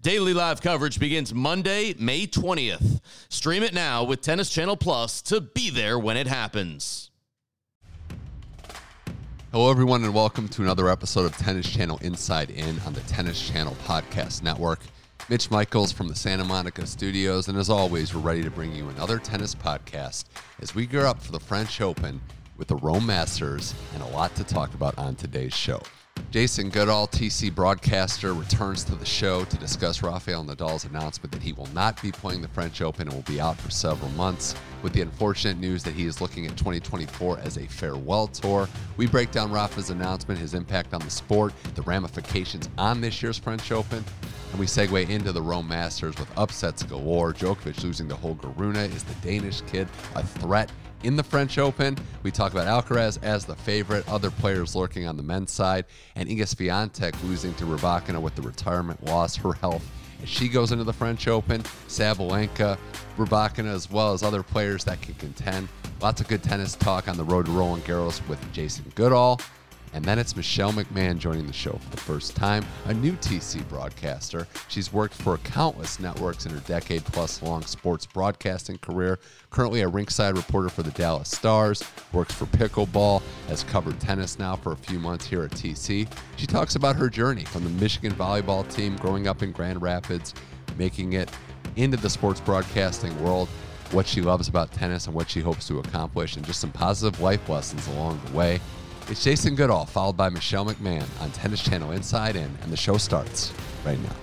Daily live coverage begins Monday, May 20th. Stream it now with Tennis Channel Plus to be there when it happens. Hello, everyone, and welcome to another episode of Tennis Channel Inside In on the Tennis Channel Podcast Network. Mitch Michals from the Santa Monica studios, and as always, we're ready to bring you another tennis podcast as we gear up for the French Open with the Rome Masters and a lot to talk about on today's show. Jason Goodall, TC broadcaster, returns to the show to discuss Rafael Nadal's announcement that he will not be playing the French Open and will be out for several months, with the unfortunate news that he is looking at 2024 as a farewell tour. We break down Rafa's announcement, his impact on the sport, the ramifications on this year's French Open, and we segue into the Rome Masters with upsets galore. Djokovic losing to Holger Rune. Is the Danish kid a threat in the French Open. We talk about Alcaraz as the favorite, other players lurking on the men's side, and Iga Swiatek losing to Rybakina with the retirement loss, her health as she goes into the French Open. Sabalenka, Rybakina, as well as other players that can contend. Lots of good tennis talk on the road to Roland Garros with Jason Goodall. And then it's Michelle McMahon joining the show for the first time, a new TC broadcaster. She's worked for countless networks in her decade plus long sports broadcasting career. Currently a rinkside reporter for the Dallas Stars, works for Pickleball, has covered tennis now for a few months here at TC. She talks about her journey from the Michigan volleyball team growing up in Grand Rapids, making it into the sports broadcasting world what she loves about tennis and what she hopes to accomplish, and just some positive life lessons along the way. It's Jason Goodall, followed by Michelle McMahon on Tennis Channel Inside In, and the show starts right now.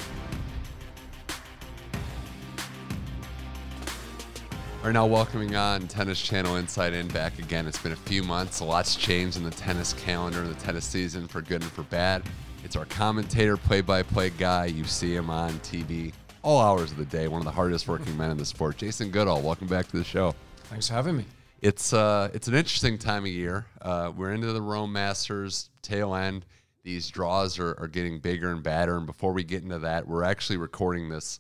Are now welcoming on Tennis Channel Inside In back again. It's been a few months. A lot's changed in the tennis calendar and the tennis season for good and for bad. It's our commentator, play by play guy. You see him on TV all hours of the day. One of the hardest working men in the sport. Jason Goodall, welcome back to the show. Thanks for having me it's uh, it's an interesting time of year. Uh, we're into the Rome Masters tail end. These draws are, are getting bigger and badder. And before we get into that, we're actually recording this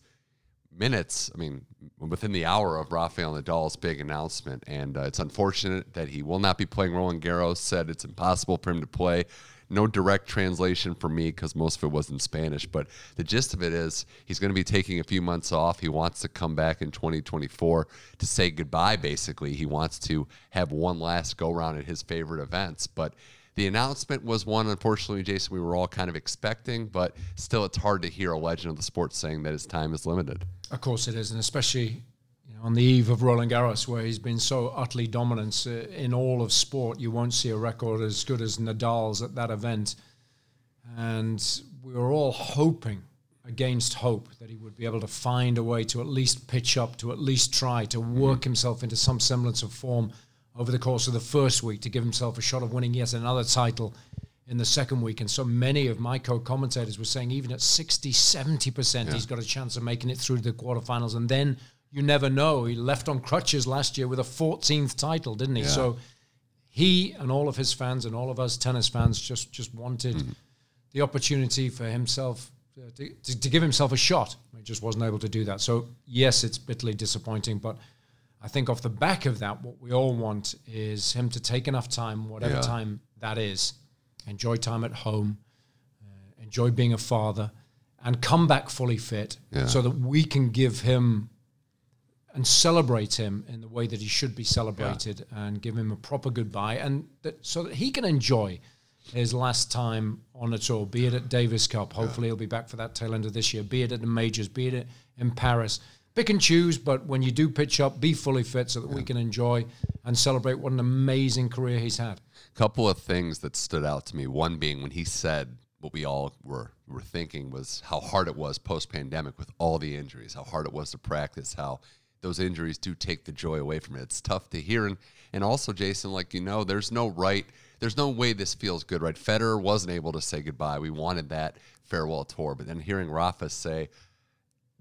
minutes. I mean, within the hour of Rafael Nadal's big announcement, and uh, it's unfortunate that he will not be playing. Roland Garros said it's impossible for him to play no direct translation for me because most of it was in Spanish. But the gist of it is he's going to be taking a few months off. He wants to come back in 2024 to say goodbye, basically. He wants to have one last go round at his favorite events. But the announcement was one, unfortunately, Jason, we were all kind of expecting, but still, it's hard to hear a legend of the sport saying that his time is limited. Of course, it is. And especially on the eve of Roland Garros, where he's been so utterly dominant uh, in all of sport, you won't see a record as good as Nadal's at that event. And we were all hoping against hope that he would be able to find a way to at least pitch up, to at least try to mm-hmm. work mm-hmm. himself into some semblance of form over the course of the first week to give himself a shot of winning yet another title in the second week. And so many of my co commentators were saying even at 60, 70%, yeah. he's got a chance of making it through the quarterfinals. And then you never know. He left on crutches last year with a 14th title, didn't he? Yeah. So he and all of his fans and all of us tennis fans just just wanted mm. the opportunity for himself uh, to, to, to, give himself a shot. He just wasn't able to do that. So yes, it's bitterly disappointing, but I think off the back of that, what we all want is him to take enough time, whatever yeah. time that is, enjoy time at home, uh, enjoy being a father, and come back fully fit, yeah. so that we can give him and celebrate him in the way that he should be celebrated yeah. and give him a proper goodbye and that so that he can enjoy his last time on a tour, be it at Davis Cup. Hopefully, yeah. he'll be back for that tail end of this year. Be it at the majors, be it in Paris. Pick and choose, but when you do pitch up, be fully fit so that yeah. we can enjoy and celebrate what an amazing career he's had. A couple of things that stood out to me. One being when he said what we all were were thinking was how hard it was post pandemic with all the injuries, how hard it was to practice, how those injuries do take the joy away from it. It's tough to hear. And, and also, Jason, like you know, there's no right, there's no way this feels good, right? Federer wasn't able to say goodbye. We wanted that farewell tour. But then hearing Rafa say,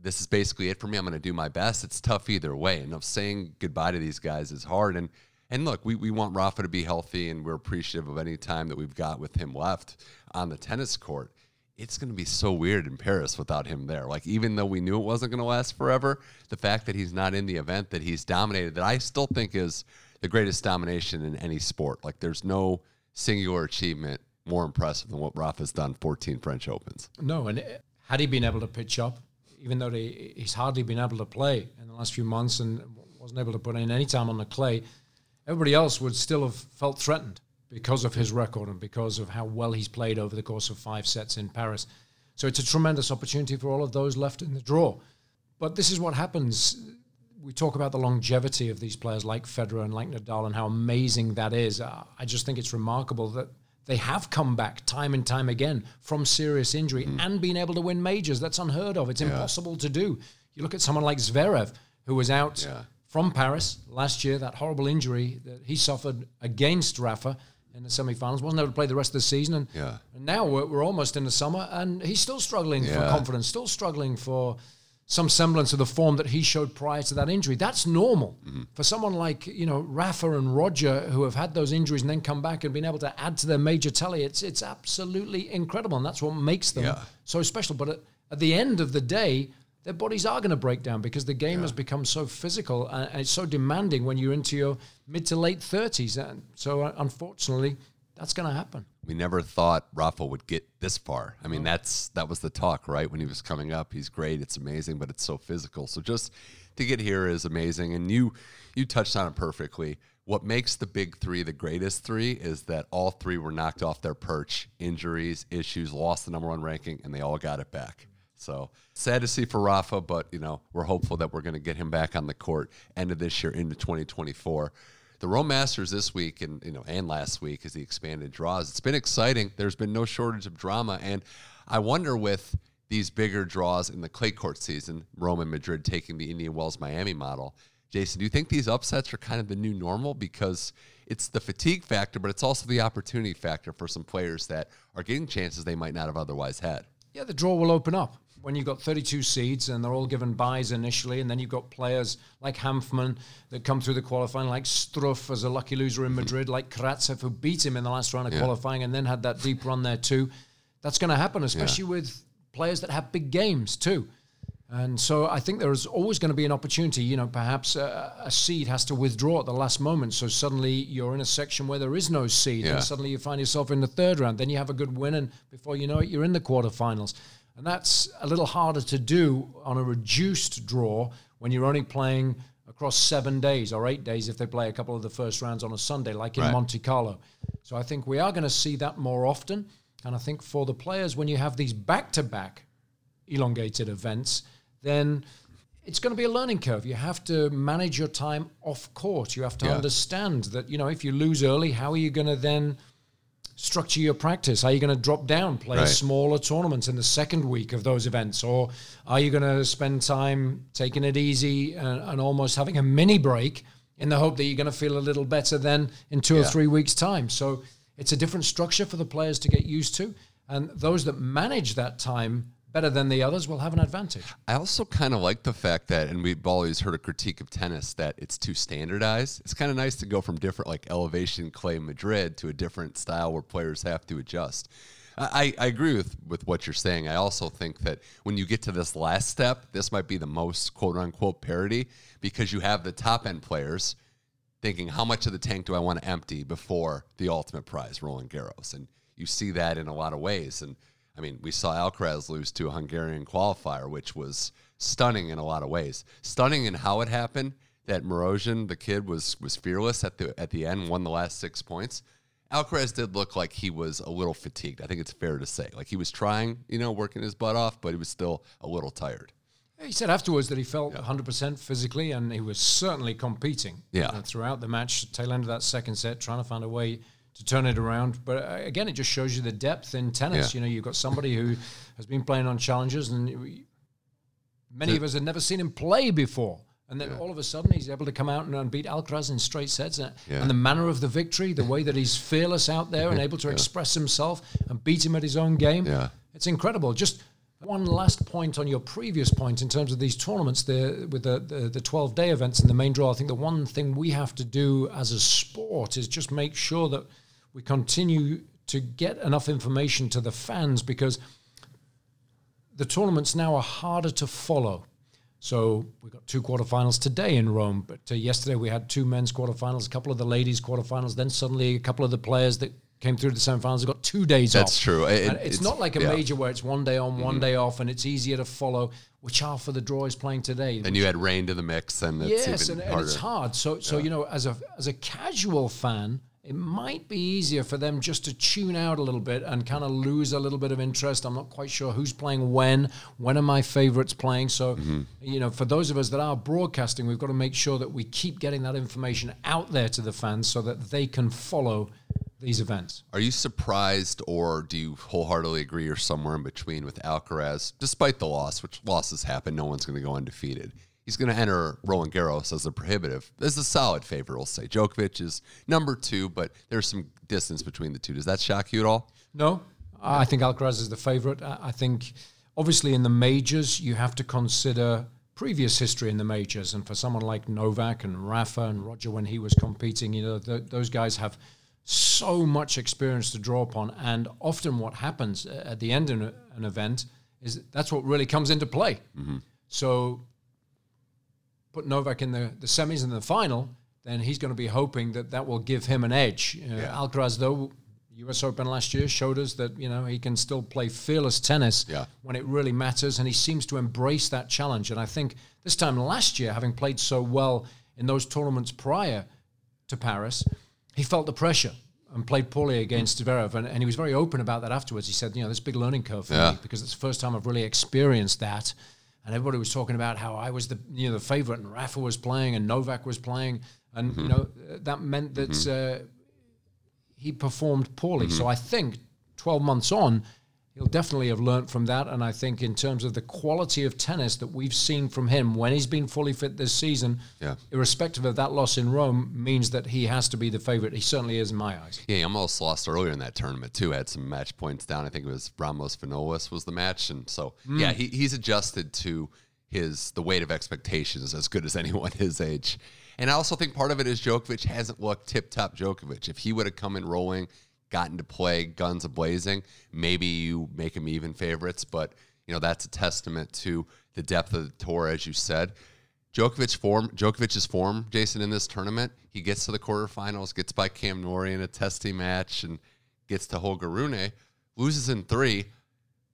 this is basically it for me. I'm going to do my best. It's tough either way. And of saying goodbye to these guys is hard. And and look, we, we want Rafa to be healthy, and we're appreciative of any time that we've got with him left on the tennis court. It's going to be so weird in Paris without him there. Like, even though we knew it wasn't going to last forever, the fact that he's not in the event, that he's dominated, that I still think is the greatest domination in any sport. Like, there's no singular achievement more impressive than what Rafa's done 14 French Opens. No, and uh, had he been able to pitch up, even though they, he's hardly been able to play in the last few months and wasn't able to put in any time on the clay, everybody else would still have felt threatened because of his record and because of how well he's played over the course of five sets in Paris. So it's a tremendous opportunity for all of those left in the draw. But this is what happens. We talk about the longevity of these players like Federer and like Nadal and how amazing that is. Uh, I just think it's remarkable that they have come back time and time again from serious injury mm. and been able to win majors. That's unheard of. It's yeah. impossible to do. You look at someone like Zverev, who was out yeah. from Paris last year, that horrible injury that he suffered against Rafa in the semifinals, wasn't able to play the rest of the season. And, yeah. and now we're, we're, almost in the summer, and he's still struggling for confidence, still struggling for some semblance of the form that he showed prior to that injury. That's normal mm-hmm. for someone like you know Rafa and Roger who have had those injuries and then come back and been able to add to their major tally. It's it's absolutely incredible, and that's what makes them yeah. so special. But at, at, the end of the day, their bodies are going to break down because the game yeah. has become so physical and it's so demanding when you're into your mid to late thirties. And so, uh, unfortunately, that's going to happen. We never thought Rafa would get this far. I mean, oh. that's that was the talk, right? When he was coming up, he's great, it's amazing, but it's so physical. So just to get here is amazing, and you you touched on it perfectly. What makes the big three the greatest three is that all three were knocked off their perch, injuries, issues, lost the number one ranking, and they all got it back. So sad to see for Rafa, but you know we're hopeful that we're going to get him back on the court end of this year into 2024 the Rome Masters this week and you know and last week as the expanded draws. It's been exciting. There's been no shortage of drama, and I wonder with these bigger draws in the clay court season, Rome and Madrid taking the Indian Wells Miami model. Jason, do you think these upsets are kind of the new normal because it's the fatigue factor, but it's also the opportunity factor for some players that are getting chances they might not have otherwise had? Yeah, the draw will open up when you've got 32 seeds and they're all given buys initially, and then you've got players like Hanfmann that come through the qualifying, like Struff as a lucky loser in mm-hmm. Madrid, like Karatsev who beat him in the last round of yeah. qualifying and then had that deep run there too. That's going to happen, especially yeah. with players that have big games too. And so I think there is always going to be an opportunity. You know, perhaps a, a, seed has to withdraw at the last moment. So suddenly you're in a section where there is no seed. Yeah. And suddenly you find yourself in the third round. Then you have a good win. And before you know it, you're in the quarterfinals. And that's a little harder to do on a reduced draw when you're only playing across seven days or eight days if they play a couple of the first rounds on a Sunday, like in right. Monte Carlo. So I think we are going to see that more often. And I think for the players, when you have these back to back elongated events, then it's going to be a learning curve. You have to manage your time off court. You have to yeah. understand that, you know, if you lose early, how are you going to then structure your practice? Are you going to drop down, play right. smaller tournaments in the second week of those events? Or are you going to spend time taking it easy and, and, almost having a mini break in the hope that you're going to feel a little better then in two yeah. or three weeks' time? So it's a different structure for the players to get used to. And those that manage that time better than the others will have an advantage. I also kind of like the fact that, and we've always heard a critique of tennis that it's too standardized. It's kind of nice to go from different, like elevation clay Madrid, to a different style where players have to adjust. I, I agree with, with what you're saying. I also think that when you get to this last step, this might be the most quote unquote parity because you have the top end players thinking, how much of the tank do I want to empty before the ultimate prize, Roland Garros? And you see that in a lot of ways. And I mean, we saw Alcaraz lose to a Hungarian qualifier, which was stunning in a lot of ways. Stunning in how it happened. That Marozsan, the kid, was was fearless at the at the end, won the last six points. Alcaraz did look like he was a little fatigued. I think it's fair to say. Like he was trying, you know, working his butt off, but he was still a little tired. He said afterwards that he felt yeah. 100% physically and he was certainly competing yeah. Throughout the match, tail end of that second set, trying to find a way to turn it around. But uh, again, it just shows you the depth in tennis. Yeah. You know, you've got somebody who has been playing on challenges, and many yeah. of us had never seen him play before. And then yeah. all of a sudden, he's able to come out and, and beat Alcaraz in straight sets. And, and, the manner of the victory, the way that he's fearless out there and able to express himself and beat him at his own game, Yeah. it's incredible. Just One last point on your previous point in terms of these tournaments, the, with the, the, the 12 day events in the main draw, I think the one thing we have to do as a sport is just make sure that we continue to get enough information to the fans because the tournaments now are harder to follow. So we've got two quarterfinals today in Rome, but uh, yesterday we had two men's quarterfinals, a couple of the ladies' quarterfinals. Then suddenly a couple of the players that came through the semifinals have got two days That's off. That's true. It- it's, it's- not like a yeah. Mm-hmm. major where it's one day on, one day off, and it's easier to follow. Which half of the draw is playing today? And you add rain to the mix, and it's yes, and, and it's hard. So, so you know, as a as a casual fan, it might be easier for them just to tune out a little bit and kind of lose a little bit of interest. I'm not quite sure who's playing when. When are my favorites playing? So, Mm-hmm. you know, for those of us that are broadcasting, we've got to make sure that we keep getting that information out there to the fans so that they can follow these events. Are you surprised, or do you wholeheartedly agree, or somewhere in between with Alcaraz, despite the loss, which losses happen, no one's going to go undefeated. He's going to enter Roland Garros as a prohibitive, as a solid favorite. We'll say Djokovic is number two, but there's some distance between the two. Does that shock you at all? No, I think Alcaraz is the favorite. I think, obviously, in the majors, you have to consider previous history in the majors. And for someone like Novak and Rafa and Roger, when he was competing, you know, th- those guys have so much experience to draw upon. And often, what happens uh, at the end of an- an event is that's what really comes into play. So, put Novak in the, the semis and the final, then he's going to be hoping that that will give him an edge. Uh, Alcaraz, though, U.S. Open last year showed us that you know he can still play fearless tennis Yeah. when it really matters, and he seems to embrace that challenge. And I think this time last year, having played so well in those tournaments prior to Paris, he felt the pressure and played poorly against Zverev, and, and he was very open about that afterwards. He said, you know, this big learning curve for Yeah. me because it's the first time I've really experienced that. And everybody was talking about how I was the you know the favorite, and Rafa was playing, and Novak was playing, and you mm-hmm. know that meant that mm-hmm. uh, he performed poorly. So mm-hmm. I think 12 months on, he'll definitely have learnt from that. And I think in terms of the quality of tennis that we've seen from him when he's been fully fit this season, Yeah. irrespective of that loss in Rome, means that he has to be the favorite. He certainly is in my eyes. Yeah, he almost lost earlier in that tournament too. Had some match points down. I think it was Ramos Vinolas was the match, and so mm. yeah, he, he's adjusted to his the weight of expectations as good as anyone his age. And I also think part of it is Djokovic hasn't looked tip top Djokovic. If he would have come in rolling, gotten to play guns a blazing, maybe you make him even favorites. But you know that's a testament to the depth of the tour, as you said. Djokovic form, Djokovic's form, Jason, in this tournament, he gets to the quarterfinals, gets by Cam Norrie in a testy match, and gets to Holger Rune, loses in three.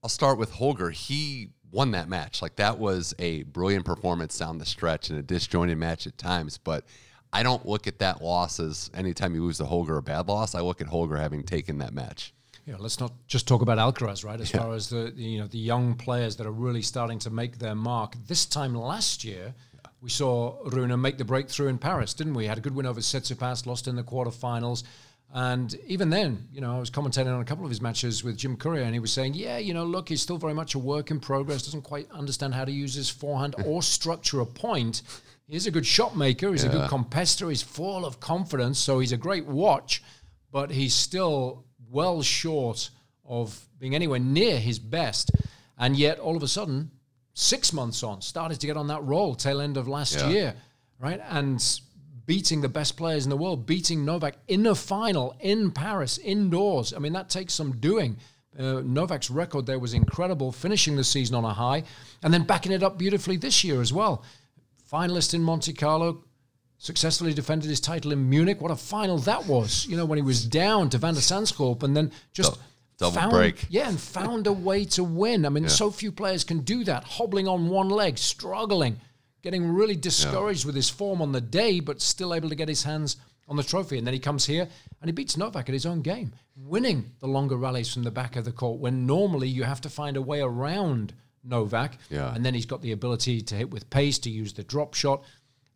I'll start with Holger. He won that match. Like that was a brilliant performance down the stretch and a disjointed match at times. But I don't look at that loss as anytime you lose to Holger a bad loss. I look at Holger having taken that match. Yeah, let's not just talk about Alcaraz, right? As far as the you know the young players that are really starting to make their mark. This time last year, we saw Rune make the breakthrough in Paris, didn't we? Had a good win over Tsitsipas, lost in the quarterfinals. And even then, you know, I was commentating on a couple of his matches with Jim Courier, and he was saying, "Yeah, you know, look, he's still very much a work in progress. Doesn't quite understand how to use his forehand or structure a point. He's a good shot maker. He's a good competitor. He's full of confidence. So he's a great watch, but he's still well short of being anywhere near his best. And yet, all of a sudden, six months on, started to get on that roll tail end of last Yeah. year, right? And beating the best players in the world, beating Novak in a final in Paris, indoors. I mean, that takes some doing. Uh, Novak's record there was incredible, finishing the season on a high, and then backing it up beautifully this year as well. Finalist in Monte Carlo, successfully defended his title in Munich. What a final that was! You know, when he was down to Van de Zandschulp and then just Double found, break. yeah, and found a way to win. I mean, so few players can do that, hobbling on one leg, struggling, getting really discouraged with his form on the day, but still able to get his hands on the trophy. And then he comes here and he beats Novak at his own game, winning the longer rallies from the back of the court when normally you have to find a way around Novak. Yeah. And then he's got the ability to hit with pace, to use the drop shot.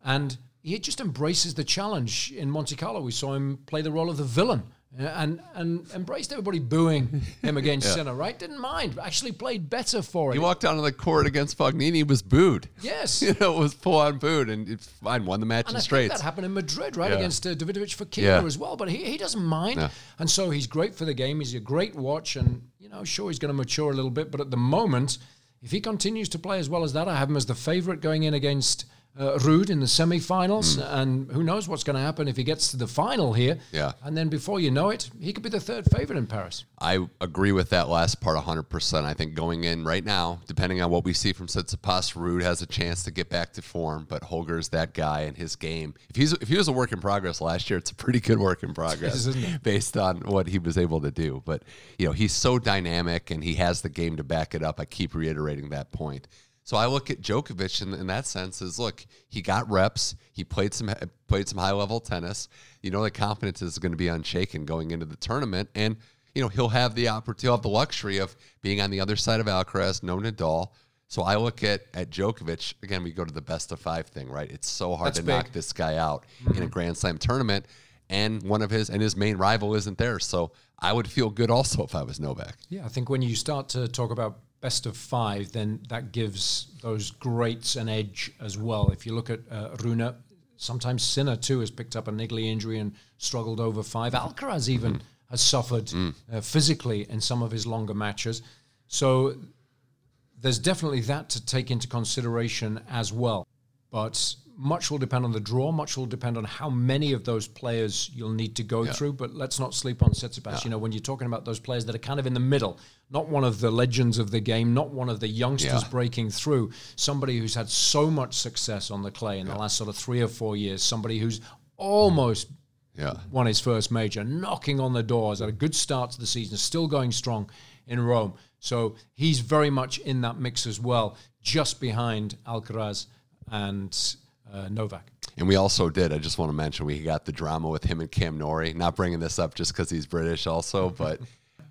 And he just embraces the challenge. In Monte Carlo, we saw him play the role of the villain. uh, And and embraced everybody booing him against Sinner, right? Didn't mind. Actually played better for it. He walked walked on the court against Fognini, was booed. Yes. You know, it was full on booed, and fine. Won the match And in I think that happened in Madrid, right, Yeah. against uh, Davidovich Fokina Yeah. as well. But he, he doesn't mind, Yeah. and so he's great for the game. He's a great watch, and you know, sure he's going to mature a little bit, but at the moment if he continues to play as well as that, I have him as the favorite going in against uh, Ruud in the semi-finals, Mm. and who knows what's going to happen if he gets to the final here. Yeah. And then before you know it, he could be the third favorite in Paris. I agree with that last part 100%. I think going in right now, depending on what we see from Tsitsipas, Ruud has a chance to get back to form, but Holger's that guy in his game. If he's if he was a work in progress last year, it's a pretty good work in progress based on what he was able to do. But, you know, he's so dynamic and he has the game to back it up. I keep reiterating that point. So I look at Djokovic in, in that sense as look, he got reps, he played some played some high level tennis. You know, the confidence is going to be unshaken going into the tournament, and you know he'll have the opportunity, he'll have the luxury of being on the other side of Alcaraz, no Nadal. So I look at at Djokovic again. We go to the best of five thing, right? It's so hard That's to big. knock this guy out in a mm-hmm. Grand Slam tournament, and one of his and his main rival isn't there. So I would feel good also if I was Novak. Yeah, I think when you start to talk about best of five, then that gives those greats an edge as well. If you look at uh, Rune, sometimes Sinner too has picked up a niggly injury and struggled over five. Alcaraz even has suffered uh, physically in some of his longer matches. So there's definitely that to take into consideration as well. But much will depend on the draw. Much will depend on how many of those players you'll need to go through. But let's not sleep on Tsitsipas. You know, when you're talking about those players that are kind of in the middle, not one of the legends of the game, not one of the youngsters Yeah. breaking through, somebody who's had so much success on the clay in the last sort of three or four years, somebody who's almost Yeah. won his first major, knocking on the doors, had a good start to the season, still going strong in Rome. So he's very much in that mix as well, just behind Alcaraz and uh, Novak. And we also did. I just want to mention we got the drama with him and Cam Norrie. Not bringing this up just because he's British, also, but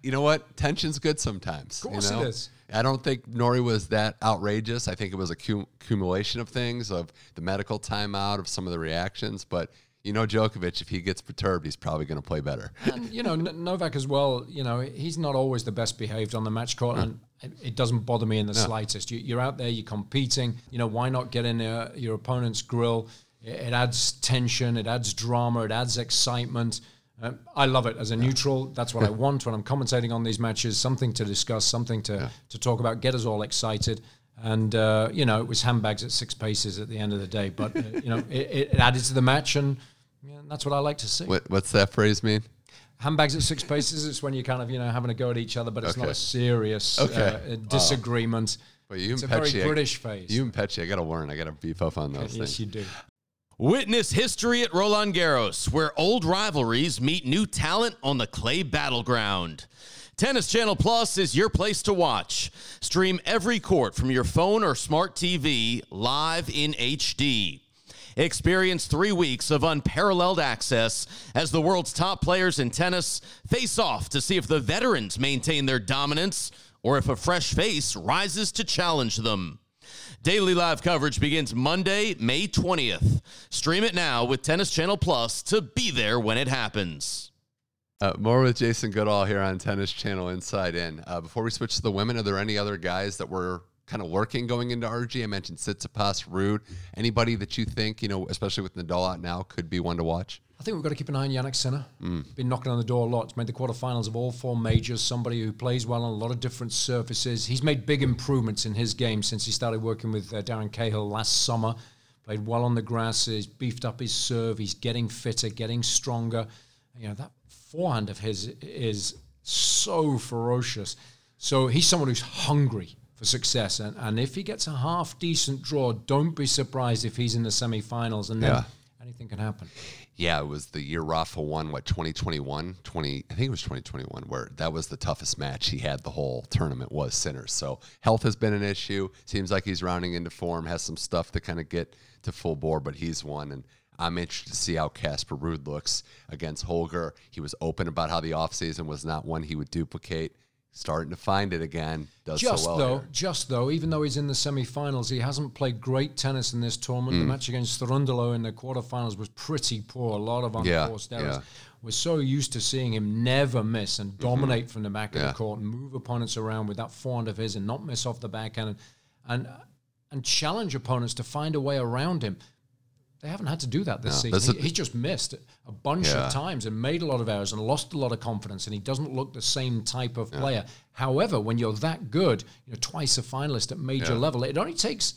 you know what? Tension's good sometimes. Of course you know? is. I don't think Norrie was that outrageous. I think it was a cum- accumulation of things, of the medical timeout, of some of the reactions. But you know, Djokovic, if he gets perturbed, he's probably going to play better. And, you know, N- Novak as well, you know, he's not always the best behaved on the match court, and it, it doesn't bother me in the slightest. You, you're out there, you're competing, you know, why not get in uh, your opponent's grill? It, it adds tension, it adds drama, it adds excitement. Um, I love it as a neutral. That's what I want when I'm commentating on these matches. Something to discuss, something to, to talk about, get us all excited. And uh, you know, it was handbags at six paces at the end of the day, but uh, you know, it, it added to the match, and yeah, that's what I like to see what, what's that phrase mean? Handbags at six paces it's when you're kind of you know having a go at each other but it's not a serious Okay. uh, disagreement Well, you it's a and very british phase You and Pesci, I got to learn. I got to beef up on those yes things. you do Witness history at Roland Garros, where old rivalries meet new talent on the clay battleground. Tennis Channel Plus is your place to watch. Stream every court from your phone or smart TV live in HD. Experience three weeks of unparalleled access as the world's top players in tennis face off to see if the veterans maintain their dominance or if a fresh face rises to challenge them. Daily live coverage begins Monday, May 20th. Stream it now with Tennis Channel Plus to be there when it happens. Uh, more with Jason Goodall here on Tennis Channel Inside In. Uh, before we switch to the women, are there any other guys that were kind of lurking going into RG? I mentioned Tsitsipas, Ruud. Anybody that you think, you know, especially with Nadal out now, could be one to watch? i think we've got to keep an eye on Jannik Sinner. Mm. been knocking on the door a lot. He's made the quarterfinals of all four majors. Somebody who plays well on a lot of different surfaces. He's made big improvements in his game since he started working with uh, darren cahill last summer. Played well on the grass he's beefed up his serve. He's getting fitter getting stronger. You know that forehand of his is so ferocious. So he's someone who's hungry for success and, and if he gets a half decent draw don't be surprised if he's in the semifinals and then Yeah. anything can happen Yeah, it was the year Rafa won, what, 2021? 20, I think it was 2021, where that was the toughest match he had the whole tournament was Sinners. So health has been an issue. Seems like he's rounding into form, has some stuff to kind of get to full bore, but he's won. And I'm interested to see how Casper Ruud looks against Holger. He was open about how the offseason was not one he would duplicate. Starting to find it again. Does Just so well though, here. just though, even though he's in the semi-finals, he hasn't played great tennis in this tournament. Mm. The match against Cerundolo in the quarterfinals was pretty poor. A lot of Yeah, unforced errors. yeah. We're so used to seeing him never miss and dominate from the back of Yeah. the court and move opponents around with that forehand of his and not miss off the backhand and and, and challenge opponents to find a way around him. They haven't had to do that this No, season. this He, just missed a bunch Yeah. of times and made a lot of errors and lost a lot of confidence, and he doesn't look the same type of player. However, when you're that good, you know, twice a finalist at major Yeah. level, it only takes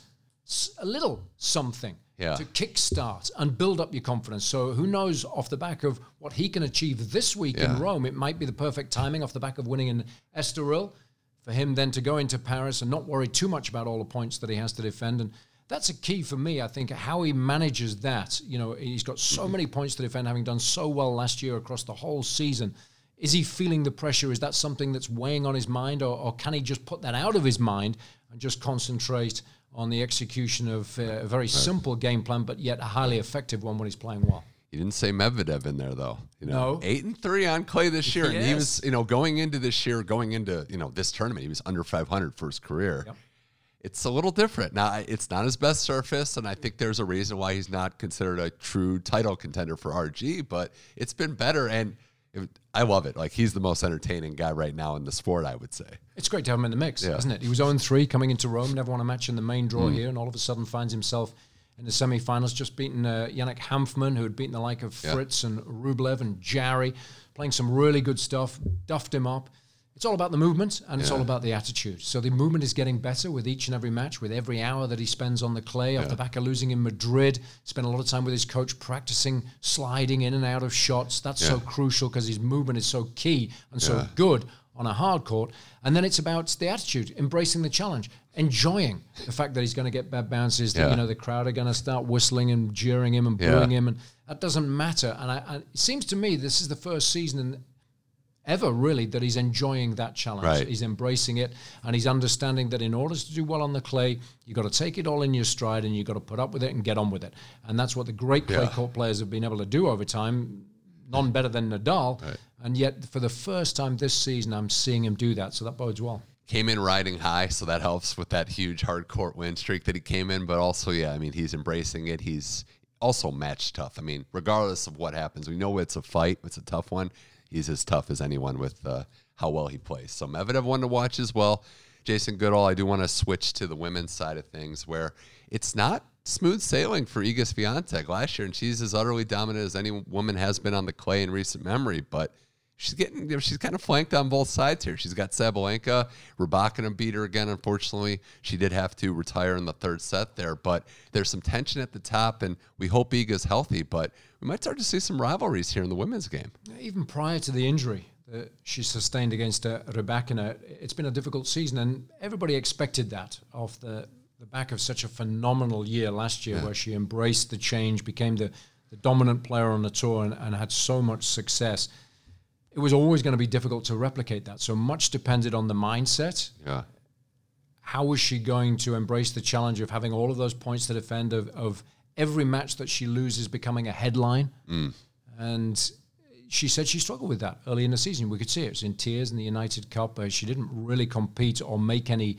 a little something Yeah. to kickstart and build up your confidence. So who knows off the back of what he can achieve this week Yeah. in Rome, it might be the perfect timing off the back of winning in Estoril for him then to go into Paris and not worry too much about all the points that he has to defend. And that's a key for me, I think, how he manages that. You know, he's got so many points to defend, having done so well last year across the whole season. Is he feeling the pressure? Is that something that's weighing on his mind, or, or can he just put that out of his mind and just concentrate on the execution of uh, a very simple game plan, but yet a highly effective one when he's playing well? You didn't say Medvedev in there though. You know, No. eight and three on clay this year, and he was, you know, going into this year, going into you know this tournament, he was under 500 for his career. Yep. It's a little different now. It's not his best surface, and I think there's a reason why he's not considered a true title contender for RG. But it's been better, and it, I love it. Like he's the most entertaining guy right now in the sport, I would say. It's great to have him in the mix, Yeah. isn't it? He was 0 3 coming into Rome, never won a match in the main draw here, and all of a sudden finds himself in the semi finals, just beating uh, Yannick Hanfmann, who had beaten the like of Yeah. Fritz and Rublev and Jarry, playing some really good stuff, duffed him up. It's all about the movement and it's all about the attitude. So the movement is getting better with each and every match, with every hour that he spends on the clay. Off the back of losing in Madrid, spent a lot of time with his coach practicing sliding in and out of shots. That's so crucial because his movement is so key and so good on a hard court. And then it's about the attitude, embracing the challenge, enjoying the fact that he's going to get bad bounces. That you know the crowd are going to start whistling and jeering him and Yeah. booing him, and that doesn't matter. And, I, and it seems to me this is the first season in, ever really that he's enjoying that challenge. Right. He's embracing it, and he's understanding that in order to do well on the clay, you've got to take it all in your stride, and you've got to put up with it and get on with it. And that's what the great clay Yeah. court players have been able to do over time. None better than Nadal, and yet for the first time this season, I'm seeing him do that. So that bodes well. came in riding high, so that helps with that huge hard court win streak that he came in. But also, yeah, I mean, he's embracing it. He's also match tough. I mean, regardless of what happens, we know it's a fight. It's a tough one. He's as tough as anyone with uh, how well he plays. So Medvedev one to watch as well. Jason Goodall, I do want to switch to the women's side of things where it's not smooth sailing for Iga Swiatek last year, and she's as utterly dominant as any woman has been on the clay in recent memory. But she's getting, she's kind of flanked on both sides here. She's got Sabalenka, Rybakina beat her again. Unfortunately, she did have to retire in the third set there. But there's some tension at the top, and we hope Iga's healthy. But we might start to see some rivalries here in the women's game. Even prior to the injury that she sustained against uh, it's been a difficult season, and everybody expected that off the, the back of such a phenomenal year last year, where she embraced the change, became the, the dominant player on the tour, and, and had so much success. It was always going to be difficult to replicate that. So much depended on the mindset. Yeah. How was she going to embrace the challenge of having all of those points to defend, of, of every match that she loses becoming a headline? And she said she struggled with that early in the season. We could see it. It was in tears in the United Cup. Uh, she didn't really compete or make any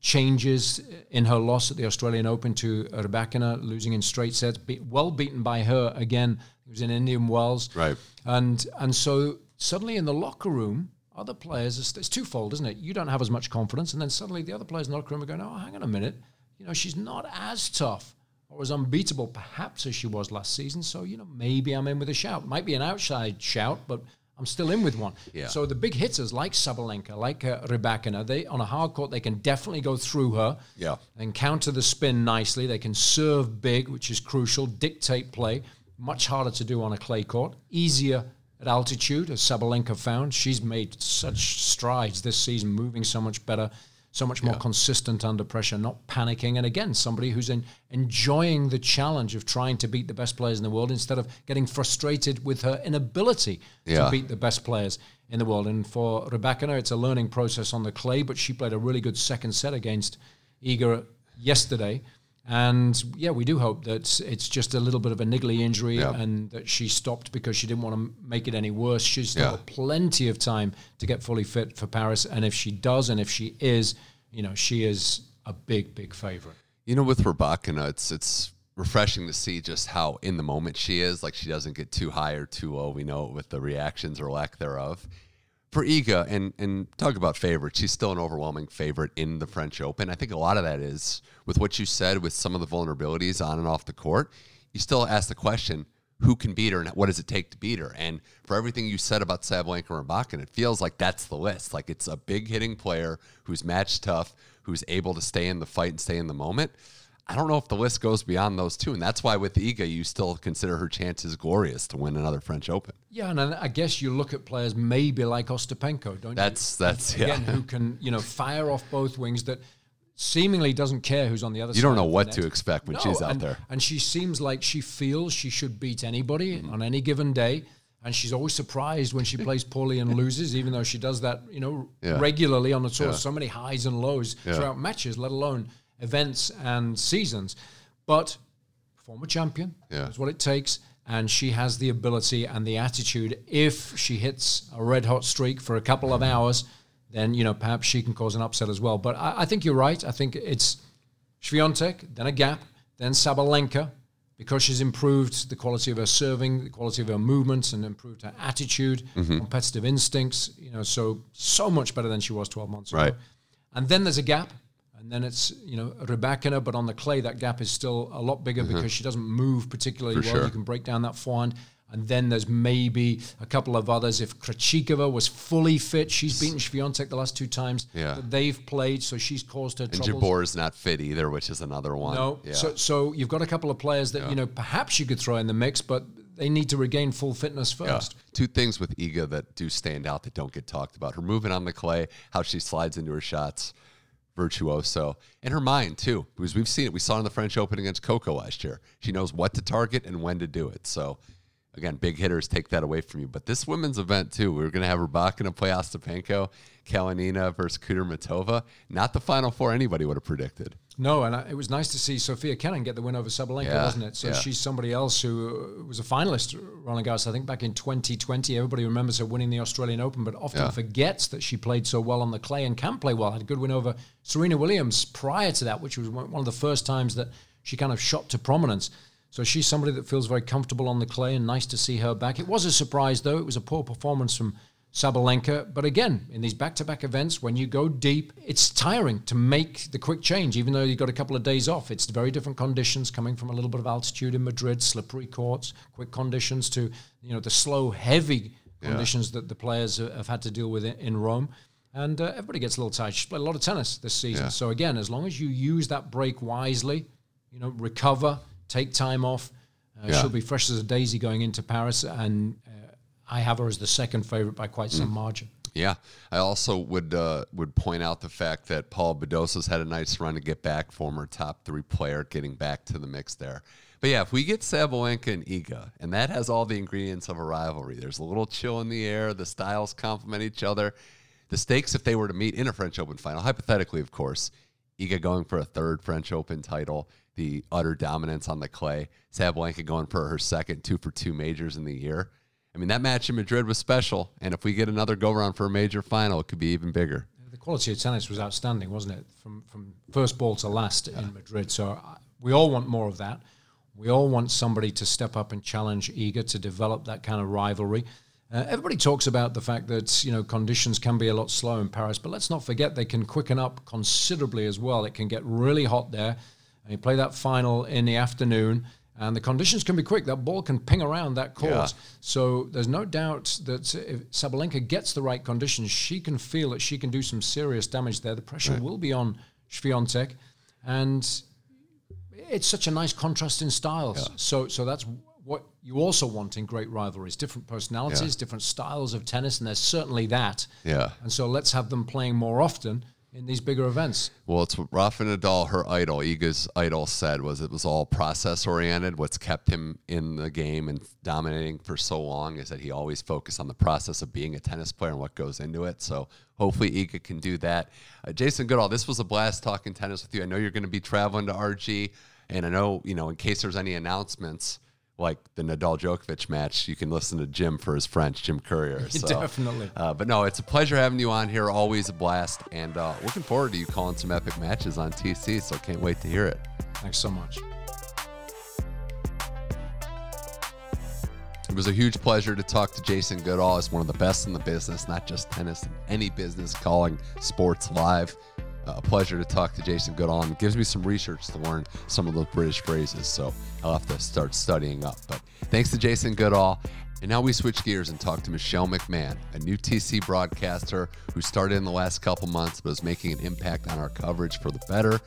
changes in her loss at the Australian Open to Rybakina, losing in straight sets. Be- well beaten by her again. It was in Indian Wells. Right. And and so suddenly in the locker room, other players, it's, it's twofold, isn't it? You don't have as much confidence, and then suddenly the other players in the locker room are going, oh, hang on a minute. You know, she's not as tough or as unbeatable perhaps as she was last season. So, you know, maybe I'm in with a shout. Might be an outside shout, but I'm still in with one. Yeah. So the big hitters like Sabalenka, like uh, Rybakina, they on a hard court, they can definitely go through her Yeah. and counter the spin nicely. They can serve big, which is crucial, dictate play. Much harder to do on a clay court. Easier at altitude, as Sabalenka found. She's made such strides this season, moving so much better, so much more consistent under pressure, not panicking. And again, somebody who's in, enjoying the challenge of trying to beat the best players in the world instead of getting frustrated with her inability Yeah. to beat the best players in the world. And for Rybakina, it's a learning process on the clay, but she played a really good second set against Iga yesterday. And yeah, we do hope that it's just a little bit of a niggly injury Yeah. and that she stopped because she didn't want to make it any worse. She's still Yeah. got plenty of time to get fully fit for Paris. And if she does, and if she is, you know, she is a big, big favorite. You know, with Rybakina, it's it's refreshing to see just how in the moment she is. Like she doesn't get too high or too low. We know it with the reactions or lack thereof. For Iga, and and talk about favorites, she's still an overwhelming favorite in the French Open. I think a lot of that is with what you said with some of the vulnerabilities on and off the court. you still ask the question, who can beat her and what does it take to beat her? And for everything you said about Sabalenka and Rybakina, it feels like that's the list. Like it's a big hitting player who's match tough, who's able to stay in the fight and stay in the moment. I don't know if the list goes beyond those two, and that's why with Iga, you still consider her chances glorious to win another French Open. Yeah, and I guess you look at players maybe like Ostapenko, don't that's, you? That's that's again yeah. who can you know fire off both wings that seemingly doesn't care who's on the other you side. You don't know what net. to expect when no, she's out and, there. And she seems like she feels she should beat anybody mm-hmm. on any given day. And she's always surprised when she plays poorly and loses, even though she does that, you know, yeah. regularly on the tour. Yeah. So many highs and lows yeah. throughout matches, let alone events and seasons. But former champion, yeah. that's what it takes. And she has the ability and the attitude. If she hits a red hot streak for a couple of hours, then you know perhaps she can cause an upset as well. But I, I think you're right. I think it's Swiatek, then a gap, then Sabalenka, because she's improved the quality of her serving, the quality of her movements, and improved her attitude, mm-hmm. competitive instincts. You know, so so much better than she was 12 months right. ago. And then there's a gap, and then it's you know Rybakina, but on the clay that gap is still a lot bigger mm-hmm. because she doesn't move particularly For well. Sure. You can break down that forehand. And then there's maybe a couple of others. If Krejcikova was fully fit, she's beaten Swiatek the last two times yeah. that they've played, so she's caused her and troubles. Jabeur is not fit either, which is another one. No, yeah. so so you've got a couple of players that Yeah. you know perhaps you could throw in the mix, but they need to regain full fitness first. Two things with Iga that do stand out that don't get talked about. Her movement on the clay, how she slides into her shots, virtuoso. And her mind too, because we've seen it. We saw it in the French Open against Coco last year. She knows what to target and when to do it. So again, big hitters take that away from you. But this women's event too, we are gonna have Rybakina play Ostapenko, Kalinina versus Kudermetova. Not the final four anybody would have predicted. No, and I, it was nice to see Sofia Kenin get the win over Sabalenka, Yeah, wasn't it? So yeah. she's somebody else who uh, was a finalist, Roland Garros, I think back in 2020. Everybody remembers her winning the Australian Open, but often Yeah. forgets that she played so well on the clay and can play well. Had a good win over Serena Williams prior to that, which was one of the first times that she kind of shot to prominence. So she's somebody that feels very comfortable on the clay and nice to see her back. It was a surprise, though. It was a poor performance from Sabalenka. But again, in these back to back events, when you go deep, it's tiring to make the quick change, even though you've got a couple of days off. It's very different conditions coming from a little bit of altitude in Madrid, slippery courts, quick conditions to you know the slow, heavy conditions that the players have had to deal with in- Rome. And uh, everybody gets a little tired. She's played a lot of tennis this season. Yeah. So again, as long as you use that break wisely, you know, recover, take time off. Uh, Yeah. She'll be fresh as a daisy going into Paris, and I have her as the second favorite by quite Mm. some margin. Yeah, I also would uh, would point out the fact that Paula Badosa's had a nice run to get back, former top three player, getting back to the mix there. But yeah, if we get Sabalenka and Iga, and that has all the ingredients of a rivalry. There's a little chill in the air. The styles complement each other. The stakes, if they were to meet in a French Open final, hypothetically, of course, Iga going for a third French Open title, the utter dominance on the clay, Sabalenka going for her second two for two majors in the year. I mean, that match in Madrid was special, and if we get another go round for a major final, it could be even bigger. The quality of tennis was outstanding, wasn't it? From from first ball to last in Madrid. So uh, we all want more of that. We all want somebody to step up and challenge Iga to develop that kind of rivalry. Uh, everybody talks about the fact that you know conditions can be a lot slow in Paris, but let's not forget they can quicken up considerably as well. It can get really hot there, and you play that final in the afternoon, and the conditions can be quick. That ball can ping around that court. Yeah. So there's no doubt that if Sabalenka gets the right conditions, she can feel that she can do some serious damage there. The pressure will be on Swiatek, and it's such a nice contrast in styles. So so that's what you also want in great rivalries: different personalities, different styles of tennis, and there's certainly that. Yeah. And so let's have them playing more often in these bigger events. Well, it's what Rafa Nadal, her idol, Iga's idol, said was it was all process oriented. What's kept him in the game and dominating for so long is that he always focused on the process of being a tennis player and what goes into it. So hopefully Iga can do that. Uh, Jason Goodall, this was a blast talking tennis with you. I know you're going to be traveling to RG, and I know you know in case there's any announcements. Like the Nadal Djokovic match, you can listen to Jim for his French, Jim Courier. So, Definitely. uh, but no, it's a pleasure having you on here. Always a blast, and uh, looking forward to you calling some epic matches on TC. So can't wait to hear it. Thanks so much. It was a huge pleasure to talk to Jason Goodall. He's one of the best in the business, not just tennis, in any business calling sports live. A pleasure to talk to Jason Goodall. It gives me some research to learn some of those British phrases. So I'll have to start studying up. But thanks to Jason Goodall. And now we switch gears and talk to Michelle McMahon, a new TC broadcaster who started in the last couple months but is making an impact on our coverage for the better.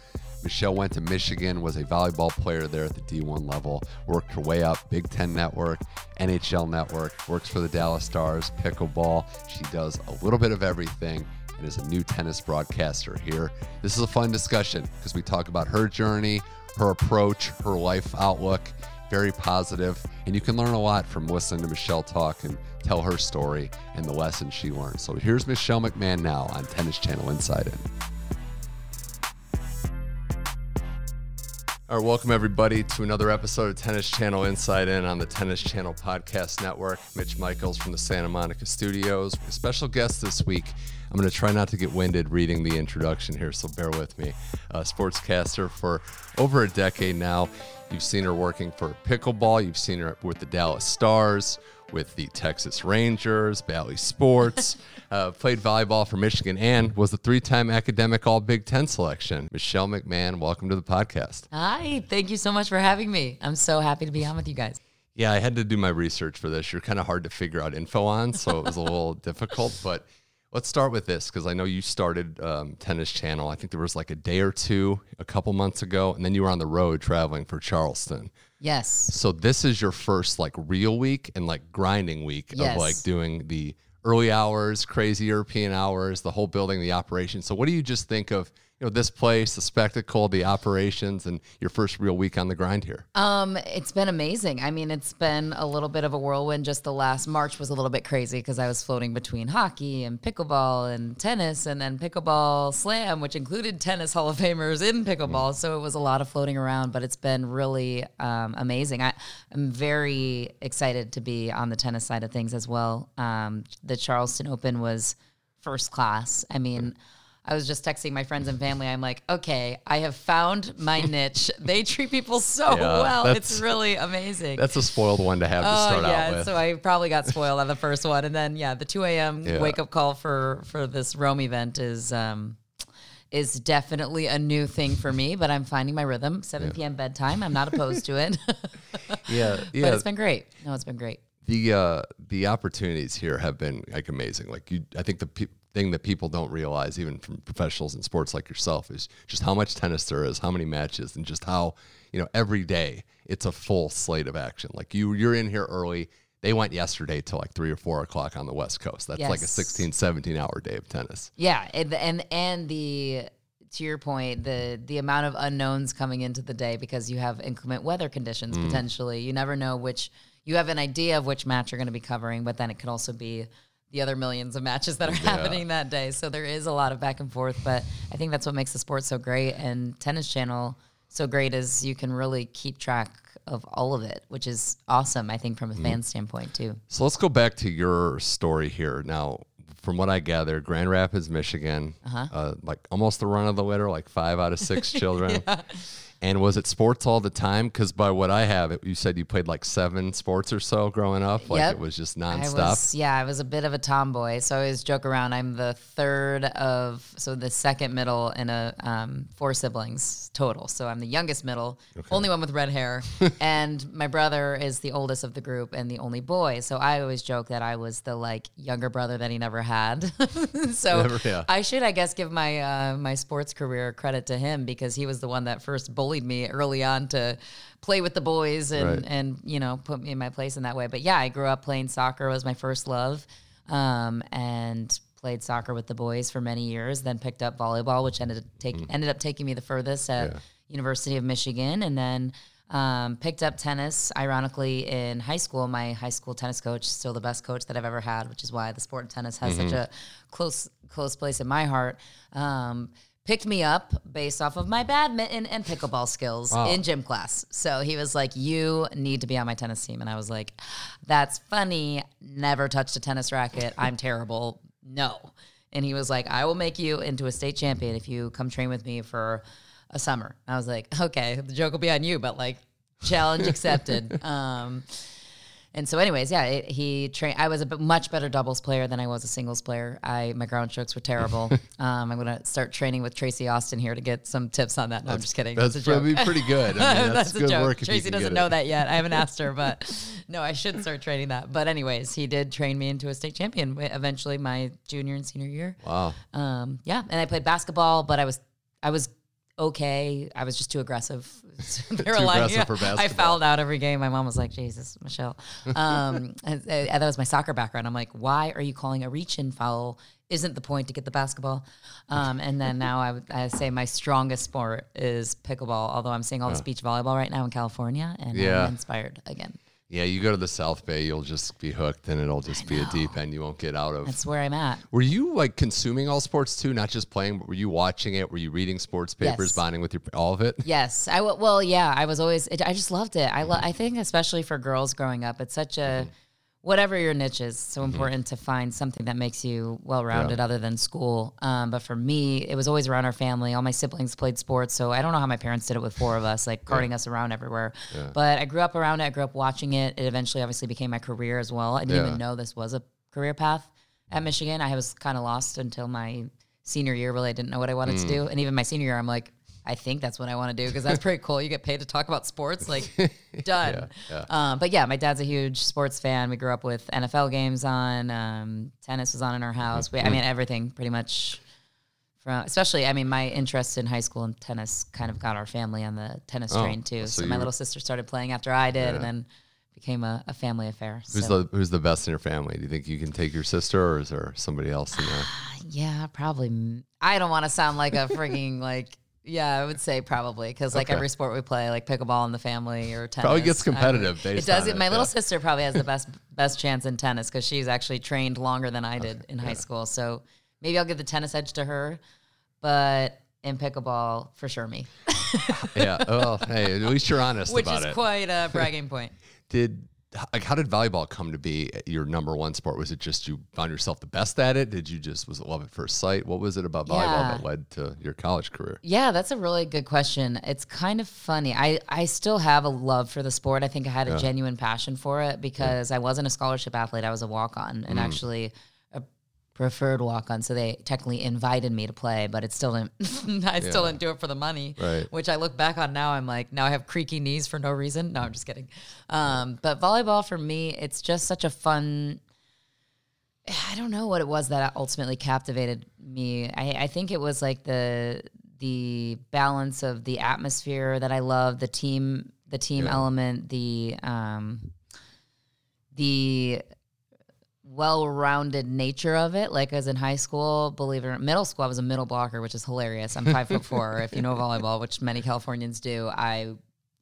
Michelle went to Michigan, was a volleyball player there at the D1 level, worked her way up, Big Ten Network, NHL Network, works for the Dallas Stars, pickleball. She does a little bit of everything and is a new tennis broadcaster here. This is a fun discussion because we talk about her journey, her approach, her life outlook, very positive, and you can learn a lot from listening to Michelle talk and tell her story and the lessons she learned. So here's Michelle McMahon now on Tennis Channel Inside In. All right, welcome everybody to another episode of Tennis Channel Inside In on the Tennis Channel Podcast Network. Mitch Michals from the Santa Monica Studios. A special guest this week. I'm going to try not to get winded reading the introduction here, so bear with me. A sportscaster for over a decade now. You've seen her working for pickleball. You've seen her with the Dallas Stars, with the Texas Rangers, Bally Sports. uh, played volleyball for Michigan and was a three-time academic All Big Ten selection. Michelle McMahon, welcome to the podcast. Hi, thank you so much for having me. I'm so happy to be on with you guys. Yeah, I had to do my research for this. You're kind of hard to figure out info on, so it was a little difficult. But let's start with this because I know you started um, Tennis Channel. I think there was like a day or two a couple months ago, and then you were on the road traveling for Charleston. Yes. So this is your first like real week and like grinding week Yes. of like doing the early hours, crazy European hours, the whole building, the operation. So what do you just think of, you know, this place, the spectacle, the operations, and your first real week on the grind here? Um, it's been amazing. I mean, it's been a little bit of a whirlwind. Just the last March was a little bit crazy because I was floating between hockey and pickleball and tennis, and then pickleball slam, which included tennis Hall of Famers in pickleball. So it was a lot of floating around, but it's been really um, amazing. I, I'm very excited to be on the tennis side of things as well. Um, the Charleston Open was first class. I mean. I was just texting my friends and family. I'm like, okay, I have found my niche. They treat people so Yeah, well. It's really amazing. That's a spoiled one to have to Oh start out yeah, with. so I probably got spoiled on the first one, and then yeah, the 2 a.m. Yeah. wake up call for for this Rome event is um is definitely a new thing for me. But I'm finding my rhythm. 7 p.m. bedtime. I'm not opposed to it, yeah, yeah. but it's been great. No, it's been great. the uh, the opportunities here have been like amazing. Like you, I think the pe- thing that people don't realize, even from professionals in sports like yourself, is just how much tennis there is, how many matches, and just how you know every day it's a full slate of action. Like you, you're in here early. They went yesterday till like three or four o'clock on the West Coast. That's like a Yes. 16, 17 hour day of tennis. Yeah, and and and the to your point, the the amount of unknowns coming into the day because you have inclement weather conditions Mm. potentially. You never know which you have an idea of which match you're going to be covering, but then it could also be the other millions of matches that are happening that day. So there is a lot of back and forth, but I think that's what makes the sport so great and Tennis Channel so great is you can really keep track of all of it, which is awesome, I think, from a Mm. fan standpoint too. So let's go back to your story here. Now, from what I gather, Grand Rapids, Michigan, uh like almost the run of the litter, like five out of six children. And was it sports all the time? Because by what I have, it, you said you played like seven sports or so growing up. Like Yep. it was just I nonstop. was, yeah, I was a bit of a tomboy, so I always joke around. I'm the third of, so the second middle in a um, four siblings total. So I'm the youngest middle, only one with red hair, and my brother is the oldest of the group and the only boy. So I always joke that I was the like younger brother that he never had. so Never, yeah. I should, I guess, give my uh, my sports career credit to him because he was the one that first bullied me early on to play with the boys and Right. and you know put me in my place in that way. But yeah, I grew up playing soccer was my first love, um, and played soccer with the boys for many years. Then picked up volleyball, which ended up take, ended up taking me the furthest at Yeah. University of Michigan, and then. Um, picked up tennis, ironically, in high school. My high school tennis coach, still the best coach that I've ever had, which is why the sport of tennis has such a close close place in my heart. Um, picked me up based off of my badminton and pickleball skills in gym class. So he was like, "You need to be on my tennis team," and I was like, "That's funny. Never touched a tennis racket. I'm terrible. No." And he was like, "I will make you into a state champion if you come train with me for a summer." I was like, "Okay, the joke will be on you, but like, challenge accepted." um, and so, anyways, yeah, it, he trained. I was a much better doubles player than I was a singles player. I my ground strokes were terrible. um, I'm gonna start training with Tracy Austin here to get some tips on that. No, I'm just kidding. That's joke. probably pretty good. I mean, that's, That's a good joke. work. Tracy doesn't know it. that yet. I haven't asked her, but no, I should start training that. But anyways, he did train me into a state champion eventually my junior and senior year. Wow. Um, yeah, and I played basketball, but I was I was okay. I was just too aggressive. they were like, for I fouled out every game. My mom was like, "Jesus, Michelle." Um, and, and that was my soccer background. I'm like, "Why are you calling a reach-in foul? Isn't the point to get the basketball?" Um, and then now I would I say my strongest sport is pickleball. Although I'm seeing all this beach volleyball right now in California, and Yeah. I'm inspired again. Yeah, you go to the South Bay, you'll just be hooked, and it'll just be a deep end you won't get out of. That's where I'm at. Were you like consuming all sports too, not just playing? But were you watching it? Were you reading sports papers, Yes. bonding with your all of it? Yes, I w- well, yeah, I was always. It, I just loved it. I lo- I think especially for girls growing up, it's such a mm-hmm. Whatever your niche is, so important to find something that makes you well rounded other than school. Um, but for me, it was always around our family. All my siblings played sports, so I don't know how my parents did it with four of us, like carting us around everywhere. But I grew up around it. I grew up watching it. It eventually, obviously, became my career as well. I didn't Yeah. even know this was a career path at Michigan. I was kind of lost until my senior year. Really, I didn't know what I wanted to do, and even my senior year, I'm like. I think that's what I want to do because that's pretty cool. You get paid to talk about sports, like done. yeah. Um, but yeah, my dad's a huge sports fan. We grew up with NFL games on, um, tennis was on in our house. We, I mean, everything pretty much. From especially, I mean, my interest in high school and tennis kind of got our family on the tennis Oh, train too. so So, my little sister started playing after I did, and then became a, a family affair. Who's so, the Who's the best in your family? Do you think you can take your sister, or is there somebody else in there? yeah, probably. I don't want to sound like a freaking like. Yeah, I would say probably because like Okay. every sport we play, like pickleball in the family or tennis, Probably gets I competitive based it does. it, my little sister probably has the best best chance in tennis because she's actually trained longer than I did in high school. So maybe I'll give the tennis edge to her, but in pickleball, for sure me, yeah. Well, hey, at least you're honest which about is it. quite a bragging point. did like how did volleyball come to be your number one sport? Was it just you found yourself the best at it? Did you just was it love at first sight? What was it about volleyball Yeah. that led to your college career? Yeah, that's a really good question. It's kind of funny. I, I still have a love for the sport. I think I had a genuine passion for it because I wasn't a scholarship athlete. I was a walk on Mm. and actually preferred walk on. So they technically invited me to play, but it still didn't, I still didn't do it for the money. Right. Which I look back on now, I'm like, now I have creaky knees for no reason. No, I'm just kidding. Um, but volleyball for me, it's just such a fun I don't know what it was that ultimately captivated me. I, I think it was like the the balance of the atmosphere that I love, the team, the team Yeah. element, the um, the well-rounded nature of it. Like as in high school, believe it or not, middle school, I was a middle blocker, which is hilarious. I'm five foot four. If you know volleyball, which many Californians do, I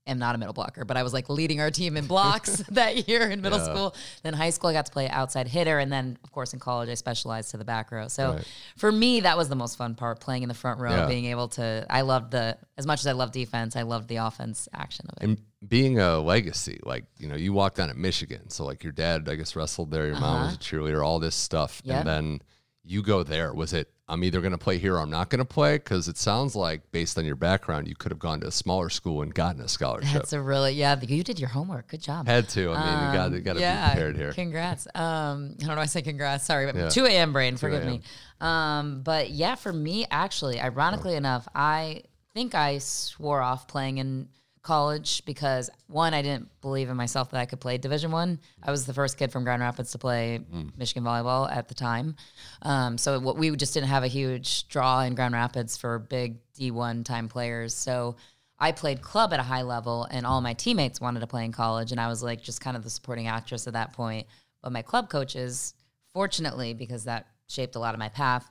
am not a middle blocker, but I was like leading our team in blocks that year in middle Yeah. school. Then high school, I got to play outside hitter, and then of course in college, I specialized to the back row. So Right. for me, that was the most fun part, playing in the front row, Yeah. being able to. I loved the as much as I loved defense, I loved the offense action of it. And being a legacy, like you know, you walked down at Michigan, so like your dad, I guess, wrestled there. Your mom was a cheerleader, all this stuff, Uh-huh. Yep. and then you go there. Was it? I'm either going to play here or I'm not going to play because it sounds like, based on your background, you could have gone to a smaller school and gotten a scholarship. That's a really yeah. You did your homework. Good job. Had to. I mean, you got to got to be prepared here. Congrats. Um, I don't know. I say congrats. Sorry, but Yeah. 2 a.m. brain. Forgive me. Um, but yeah, for me, actually, ironically enough, I think I swore off playing in college because one, I didn't believe in myself that I could play Division One. I. was the first kid from Grand Rapids to play Michigan volleyball at the time. Um, so what we just didn't have a huge draw in Grand Rapids for big D1 time players. So I played club at a high level, and all my teammates wanted to play in college, and I was like just kind of the supporting actress at that point. But my club coaches, fortunately, because that shaped a lot of my path,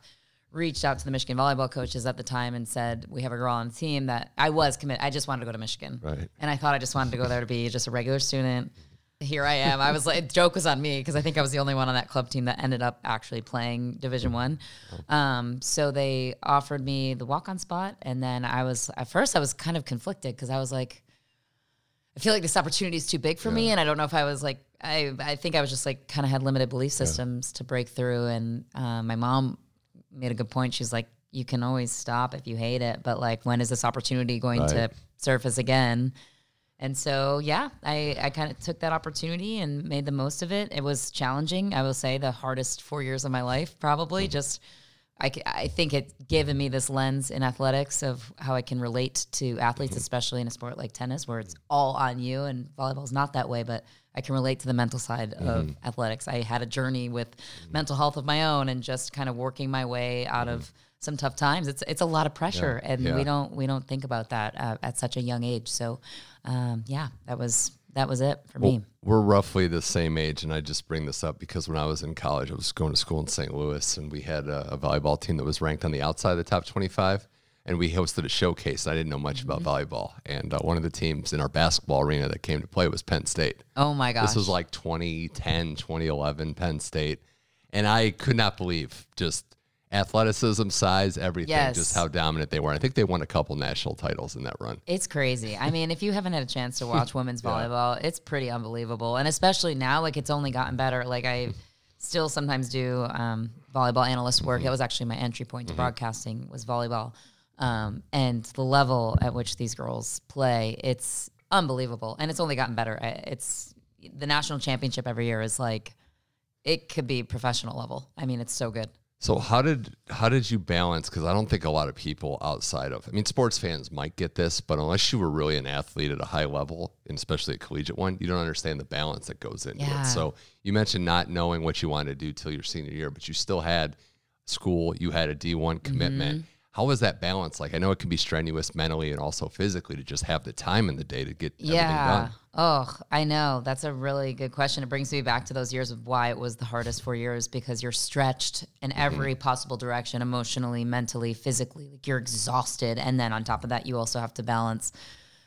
reached out to the Michigan volleyball coaches at the time and said, "We have a girl on the team that I was committed. I just wanted to go to Michigan, Right. and I thought I just wanted to go there to be just a regular student." Here I am. I was like, joke was on me because I think I was the only one on that club team that ended up actually playing Division One. Um, so they offered me the walk on spot, and then I was at first I was kind of conflicted because I was like, I feel like this opportunity is too big for me, and I don't know if I was like, I I think I was just like kind of had limited belief systems to break through, and uh, my mom made a good point. She's like, you can always stop if you hate it, but like, when is this opportunity going to surface again? And so, yeah, I, I kind of took that opportunity and made the most of it. It was challenging. I will say the hardest four years of my life, probably. Mm-hmm. Just, I, I think it given me this lens in athletics of how I can relate to athletes, mm-hmm. especially in a sport like tennis, where it's all on you. And volleyball is not that way, but I can relate to the mental side of athletics. I had a journey with mental health of my own and just kind of working my way out of some tough times. It's it's a lot of pressure, and Yeah. we don't we don't think about that uh, at such a young age. So, um, yeah, that was that was it for me. We're roughly the same age, and I just bring this up because when I was in college, I was going to school in St. Louis, and we had a, a volleyball team that was ranked on the outside of the top 25, and we hosted a showcase. I didn't know much about volleyball, and uh, one of the teams in our basketball arena that came to play was Penn State. Oh my gosh, This was like 2010, 2011, Penn State, and I could not believe just athleticism, size, everything, Yes. just how dominant they were. I think they won a couple national titles in that run. It's crazy. I mean, if you haven't had a chance to watch women's volleyball, it's pretty unbelievable. And especially now, like it's only gotten better. Like I still sometimes do um, volleyball analyst work. That was actually my entry point to broadcasting was volleyball. Um, and the level at which these girls play, it's unbelievable. And it's only gotten better. It's the national championship every year is like it could be professional level. I mean, it's so good. So how did how did you balance? Because I don't think a lot of people outside of I mean, sports fans might get this, but unless you were really an athlete at a high level, and especially a collegiate one, you don't understand the balance that goes into Yeah. it. So you mentioned not knowing what you wanted to do till your senior year, but you still had school, you had a D one commitment. Mm-hmm. How was that balance? Like I know it can be strenuous mentally and also physically to just have the time in the day to get everything Yeah. done. Oh, I know. That's a really good question. It brings me back to those years of why it was the hardest four years because you're stretched in Mm-hmm. every possible direction emotionally, mentally, physically. Like you're exhausted. And then on top of that, you also have to balance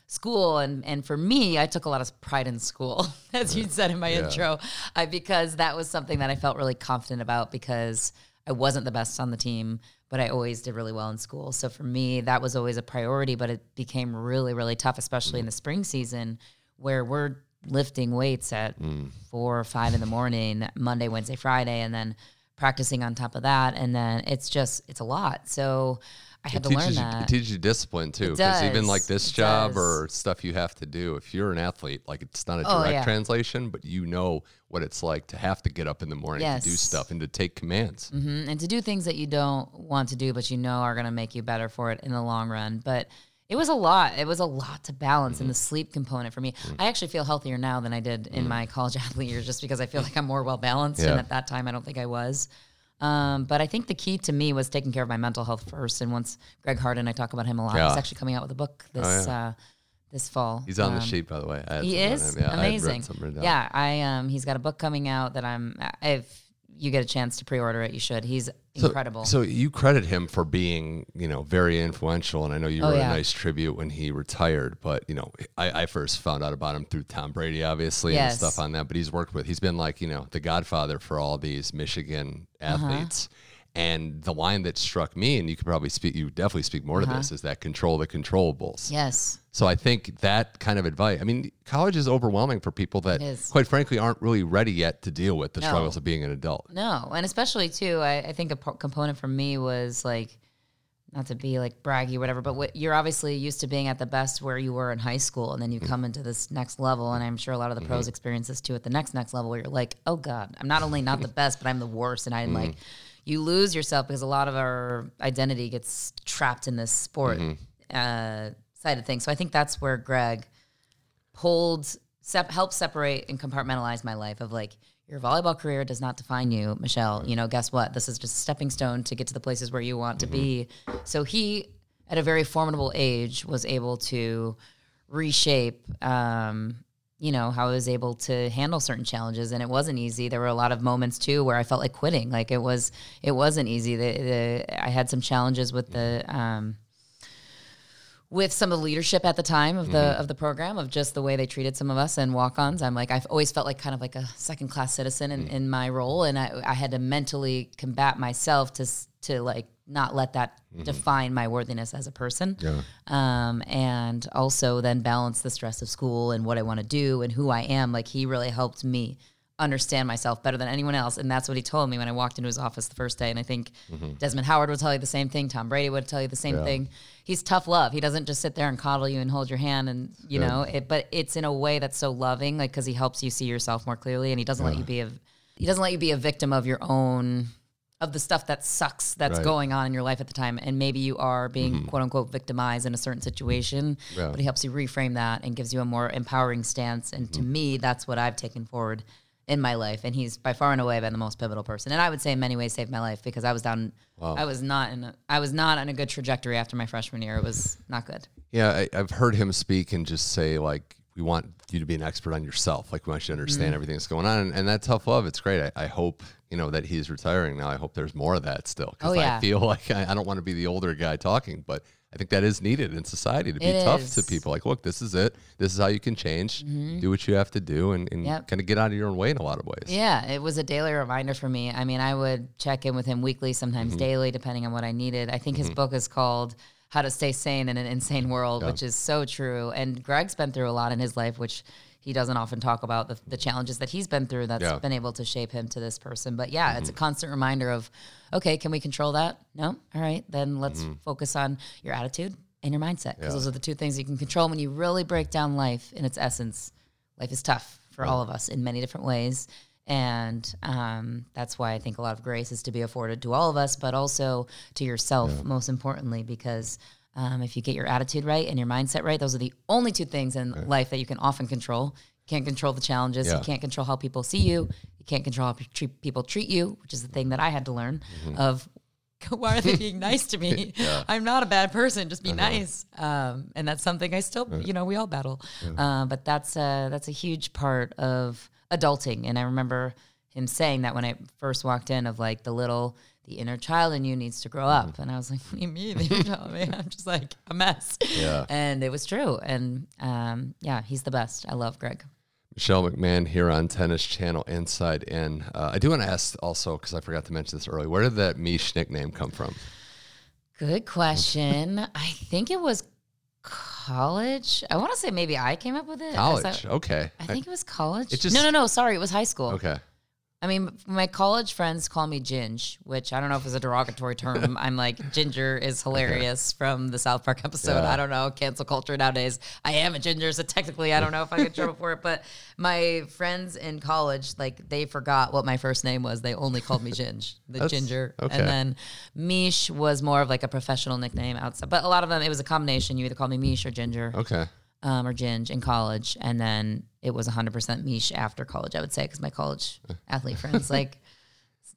school. And, and for me, I took a lot of pride in school, as you said in my intro, I, because that was something that I felt really confident about because I wasn't the best on the team, but I always did really well in school. So for me, that was always a priority, but it became really, really tough, especially in mm. the spring season where we're lifting weights at mm. four or five in the morning, Monday, Wednesday, Friday, and then practicing on top of that. And then it's just, it's a lot. So I had It to learn teaches, you, that. it teaches you discipline too. Because even like this It job does. or stuff you have to do, if you're an athlete, like it's not a Oh, direct yeah. translation, but you know what it's like to have to get up in the morning to do stuff and to take commands. Mhm. and to do things that you don't want to do, but you know are going to make you better for it in the long run. But it was a lot. It was a lot to balance, in mm-hmm. the sleep component for me. Mm. I actually feel healthier now than I did in mm. my college athlete years, just because I feel like I'm more well balanced. Yeah. And at that time, I don't think I was. Um, but I think the key to me was taking care of my mental health first. And once Greg Harden, I talk about him a lot. Yeah. Oh, He's actually coming out with a book this uh, this fall. He's on the Um, sheet, by the way. I he is. Yeah, I amazing. down. Yeah, I um, he's got a book coming out that I'm. If you get a chance to pre-order it, you should. He's incredible. So you credit him for being, you know, very influential, and I know you Oh, wrote yeah. a nice tribute when he retired. But you know, I, I first found out about him through Tom Brady, obviously, and stuff on that. But he's worked with, he's been like, you know, the godfather for all these Michigan Uh-huh. And the line that struck me, and you could probably speak, you definitely speak more to uh-huh. this, is that control the controllables. yes. So I think that kind of advice. I mean, college is overwhelming for people that, quite frankly, aren't really ready yet to deal with the No. struggles of being an adult. No, and especially too, I, I think a component for me was like, not to be like braggy or whatever, but what, you're obviously used to being at the best where you were in high school, and then you mm-hmm. come into this next level, and I'm sure a lot of the pros mm-hmm. experience this too at the next next level, where you're like, oh god, I'm not only not the best, but I'm the worst, and I'm like, mm. You lose yourself because a lot of our identity gets trapped in this sport uh, side of things. So I think that's where Greg pulled sep- helped separate and compartmentalize my life of like your volleyball career does not define you michelle. You know guess what? This is just a stepping stone to get to the places where you want to be. So he at a very formidable age was able to reshape um, you know how i was able to handle certain challenges and it wasn't easy. There were a lot of moments too where i felt like quitting. Like it was it wasn't easy. The, the, i had some challenges with the um, with some of the leadership at the time of the of the program of just the way they treated some of us and walk-ons i'm like i've always felt like kind of like a second class citizen in, in my role and I, I had to mentally combat myself to to like not let that define my worthiness as a person um, and also then balance the stress of school and what i want to do and who i am like he really helped me understand myself better than anyone else. And that's what he told me when I walked into his office the first day. And I think Mm-hmm. Desmond Howard would tell you the same thing. Tom Brady would tell you the same thing. He's tough love. He doesn't just sit there and coddle you and hold your hand and, you know, it, but it's in a way that's so loving, like, cause he helps you see yourself more clearly and he doesn't let you be a, he doesn't let you be a victim of your own, of the stuff that sucks that's Right. going on in your life at the time. And maybe you are being mm-hmm. quote unquote victimized in a certain situation, Yeah. but he helps you reframe that and gives you a more empowering stance. And to mm-hmm. me, that's what I've taken forward in my life. And he's by far and away been the most pivotal person. And I would say in many ways saved my life because I was down, I was not in a, I was not on a good trajectory after my freshman year. It was not good. Yeah, I, I've heard him speak and just say like, "We want you to be an expert on yourself. Like, we want you to understand mm. everything that's going on." And, and that tough love, it's great. I, I hope you know that he's retiring now. I hope there's more of that still because Oh, yeah. I feel like I, I don't want to be the older guy talking, but I think that is needed in society to be It tough is. to people. Like, look, this is it. This is how you can change. Do what you have to do, and, and Mm-hmm. Yep. kind of get out of your own way in a lot of ways. Yeah, it was a daily reminder for me. I mean, I would check in with him weekly, sometimes Mm-hmm. daily, depending on what I needed. I think his book is called How to Stay Sane in an Insane World, which is so true. And Greg's been through a lot in his life, which he doesn't often talk about the, the challenges that he's been through that's Yeah. been able to shape him to this person. But yeah, it's a constant reminder of, okay, can we control that? No? All right, then let's focus on your attitude and your mindset because those are the two things you can control when you really break down life in its essence. Life is tough for all of us in many different ways. And um, that's why I think a lot of grace is to be afforded to all of us, but also to yourself, most importantly, because um, if you get your attitude right and your mindset right, those are the only two things in life that you can often control. You can't control the challenges. Yeah. You can't control how people see you. You can't control how treat, people treat you, which is the thing that I had to learn of why are they being nice to me? I'm not a bad person. Just be nice. Um, and that's something I still, you know, we all battle. Uh, but that's a, that's a huge part of adulting. And I remember him saying that when I first walked in, of like the little, the inner child in you needs to grow up. And I was like, what do you mean? The inner child? Man, I'm just like a mess. Yeah. And it was true. And um, yeah, he's the best. I love Greg. Michelle McMahon here on Tennis Channel Inside In. Uh, I do want to ask also because I forgot to mention this earlier. Where did that Mish nickname come from? Good question. I think it was college. I want to say maybe I came up with it. College. that- okay. I think it was college. It just- no, no, no. Sorry, it was high school. okay. I mean, my college friends call me Ginge, which I don't know if it's a derogatory term. I'm like, Ginger is hilarious from the South Park episode. Yeah. I don't know, cancel culture nowadays. I am a Ginger, so technically I don't know if I get trouble for it. But my friends in college, like, they forgot what my first name was. They only called me Ginge, the That's- Ginger. okay. And then Mish was more of like a professional nickname outside. But a lot of them, it was a combination. You either called me Mish or Ginger Okay. Um, or Ginge in college, and then it was 100% Mish after college. I would say because my college athlete friends like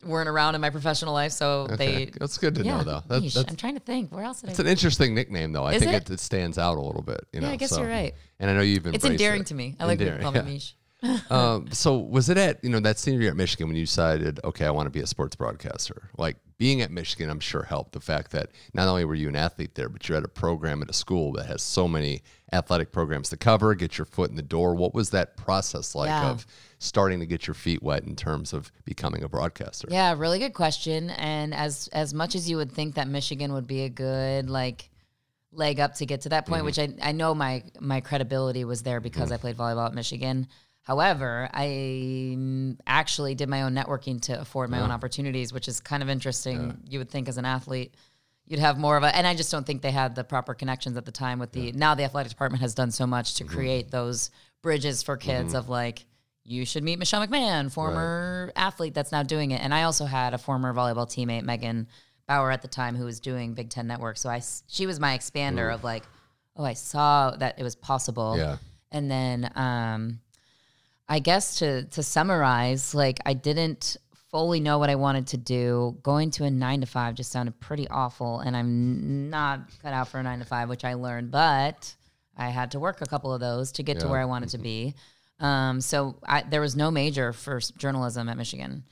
weren't around in my professional life, so Okay. they. that's good to Yeah, know, though. That, that's I'm trying to think. Where else did it's an interesting nickname, though. I Is think it? it? It, stands out a little bit. You Yeah, know, I guess so- you're right. And I know you've been. It's endearing it. to me. I like people Endearing, call me yeah. Mish. um, so was it at you know that senior year at Michigan when you decided, okay, I want to be a sports broadcaster? Like being at Michigan, I'm sure helped the fact that not only were you an athlete there, but you're at a program at a school that has so many athletic programs to cover, get your foot in the door. What was that process like Yeah. of starting to get your feet wet in terms of becoming a broadcaster? Yeah, really good question. And as as much as you would think that Michigan would be a good like leg up to get to that Mm-hmm. point, which I, I know my my credibility was there because I played volleyball at Michigan. However, I actually did my own networking to afford my own opportunities, which is kind of interesting. You would think as an athlete, you'd have more of a, and I just don't think they had the proper connections at the time with the, now the athletic department has done so much Mm-hmm. to create those bridges for kids of like, you should meet Michelle McMahon, former athlete that's now doing it. And I also had a former volleyball teammate, Megan Bauer, at the time, who was doing Big Ten Network. So I, she was my expander of like, oh, I saw that it was possible. Yeah. And then, um, I guess to to summarize, like I didn't fully know what I wanted to do. Going to a nine to five just sounded pretty awful, and I'm not cut out for a nine to five, which I learned. But I had to work a couple of those to get to where I wanted to be. Um, so I, there was no major for journalism at Michigan.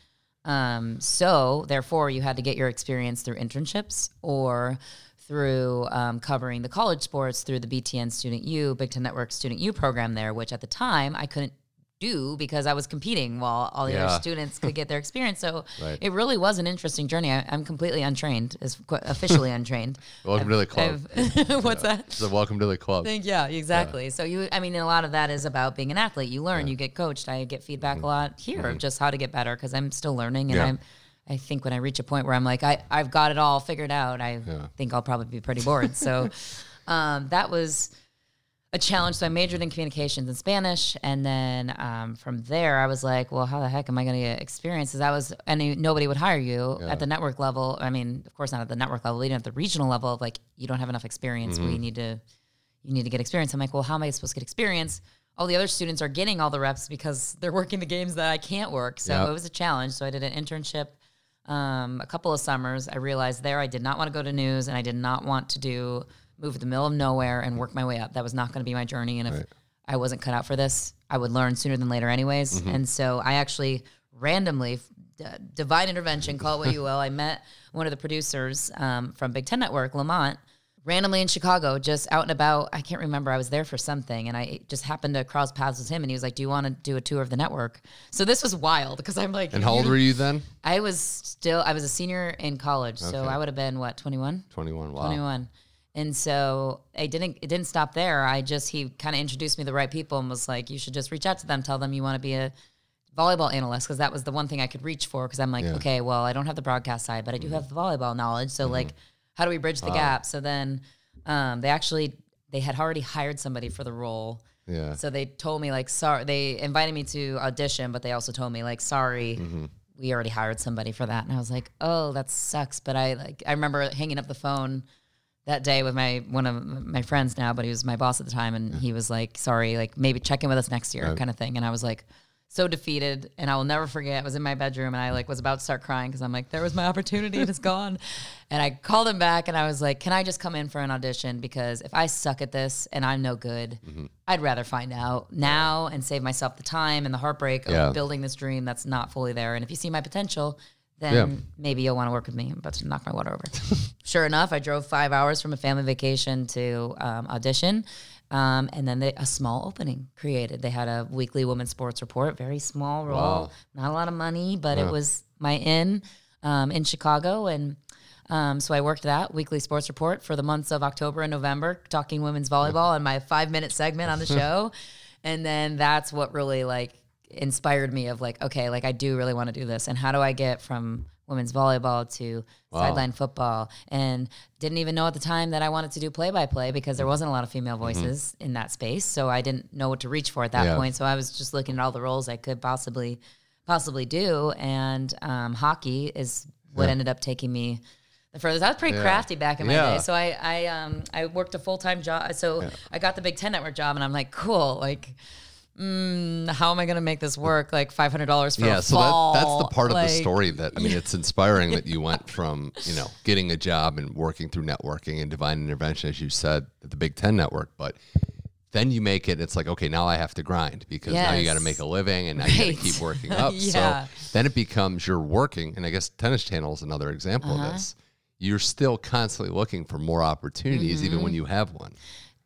Um, so therefore, you had to get your experience through internships or through um, covering the college sports through the BTN Student U, Big Ten Network Student U program there, which at the time I couldn't do because I was competing while all the Yeah. other students could get their experience. So Right. it really was an interesting journey. I, I'm completely untrained, is qu- officially untrained. Welcome to the club. I've- what's that? So welcome to the club. think yeah exactly so you i mean a lot of that is about being an athlete you learn you get coached i get feedback a lot here of just how to get better because i'm still learning and Mm-hmm. Yeah. i'm i think when i reach a point where i'm like I, i've got it all figured out i think i'll probably be pretty bored so um, that was a challenge so i majored in communications and spanish and then um, from there i was like well how the heck am i going to get experience because i was and nobody would hire you at the network level i mean of course not at the network level even at the regional level of like you don't have enough experience we need to you need to get experience. I'm like, well, how am I supposed to get experience? All the other students are getting all the reps because they're working the games that I can't work. So Yep. it was a challenge. So I did an internship um, a couple of summers. I realized there I did not want to go to news and I did not want to do move to the middle of nowhere and work my way up. That was not going to be my journey. And if I wasn't cut out for this, I would learn sooner than later, anyways. And so I actually randomly, d- divine intervention, call it what you will. I met one of the producers um, from Big Ten Network, Lamont, randomly in Chicago, just out and about. I can't remember. I was there for something, and I just happened to cross paths with him. And he was like, "Do you want to do a tour of the network?" So this was wild because I'm like, And how old were you then? I was still. I was a senior in college, so I would have been what 21. 21. Wow. 21. And so I didn't it didn't stop there. I just he kind of introduced me to the right people and was like, you should just reach out to them, tell them you want to be a volleyball analyst because that was the one thing I could reach for because I'm like, Yeah. okay, well, I don't have the broadcast side, but I do have the volleyball knowledge. So like, how do we bridge the gap? So then um, they actually they had already hired somebody for the role. Yeah. So they told me like sorry they invited me to audition, but they also told me like sorry, Mm-hmm. we already hired somebody for that. And I was like, oh, that sucks. But I like I remember hanging up the phone that day with my one of my friends now, but he was my boss at the time, and he was like, sorry, like maybe check in with us next year, kind of thing. And I was like. So defeated, and I will never forget. I was in my bedroom, and I like was about to start crying because I'm like, there was my opportunity, and it's gone. And I called him back, and I was like, can I just come in for an audition? Because if I suck at this and I'm no good, mm-hmm. I'd rather find out now and save myself the time and the heartbreak of Yeah. building this dream that's not fully there. And if you see my potential, then Yeah. maybe you'll want to work with me. I'm about to knock my water over. sure enough, I drove five hours from a family vacation to um, audition. Um, and then they, a small opening created. They had a weekly women's sports report, very small role, Wow. not a lot of money, but it was my in um, in Chicago. And um, so I worked that weekly sports report for the months of October and November, talking women's volleyball and my five minute segment on the show. and then that's what really like inspired me of like, okay, like I do really want to do this. And how do I get from women's volleyball to sideline football? And didn't even know at the time that I wanted to do play by play because there wasn't a lot of female voices in that space. So I didn't know what to reach for at that Yeah. point. So I was just looking at all the roles I could possibly possibly do. And um, hockey is what ended up taking me the furthest. I was pretty crafty back in my Yeah. day. So I I um I worked a full time job. So I got the Big Ten Network job, and I'm like, cool, like. Mm, how am I going to make this work? Like five hundred dollars for yeah, so fall. that, that's the part of the story that I mean, it's inspiring that you went from you know getting a job and working through networking and divine intervention, as you said, at the Big Ten Network, but then you make it. It's like okay, now I have to grind because now you got to make a living and now you got to keep working up. Yeah. So then it becomes you're working, and I guess Tennis Channel is another example Uh-huh. of this. You're still constantly looking for more opportunities, even Mm-hmm. when you have one.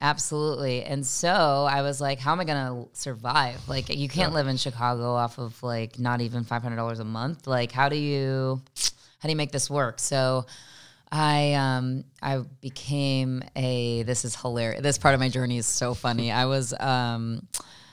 Absolutely. And so I was like, how am I going to survive? Like, you can't live in Chicago off of like not even $500 a month. Like, how do you, how do you make this work? So I, um, I became a, this is hilarious. This part of my journey is so funny. I was, um,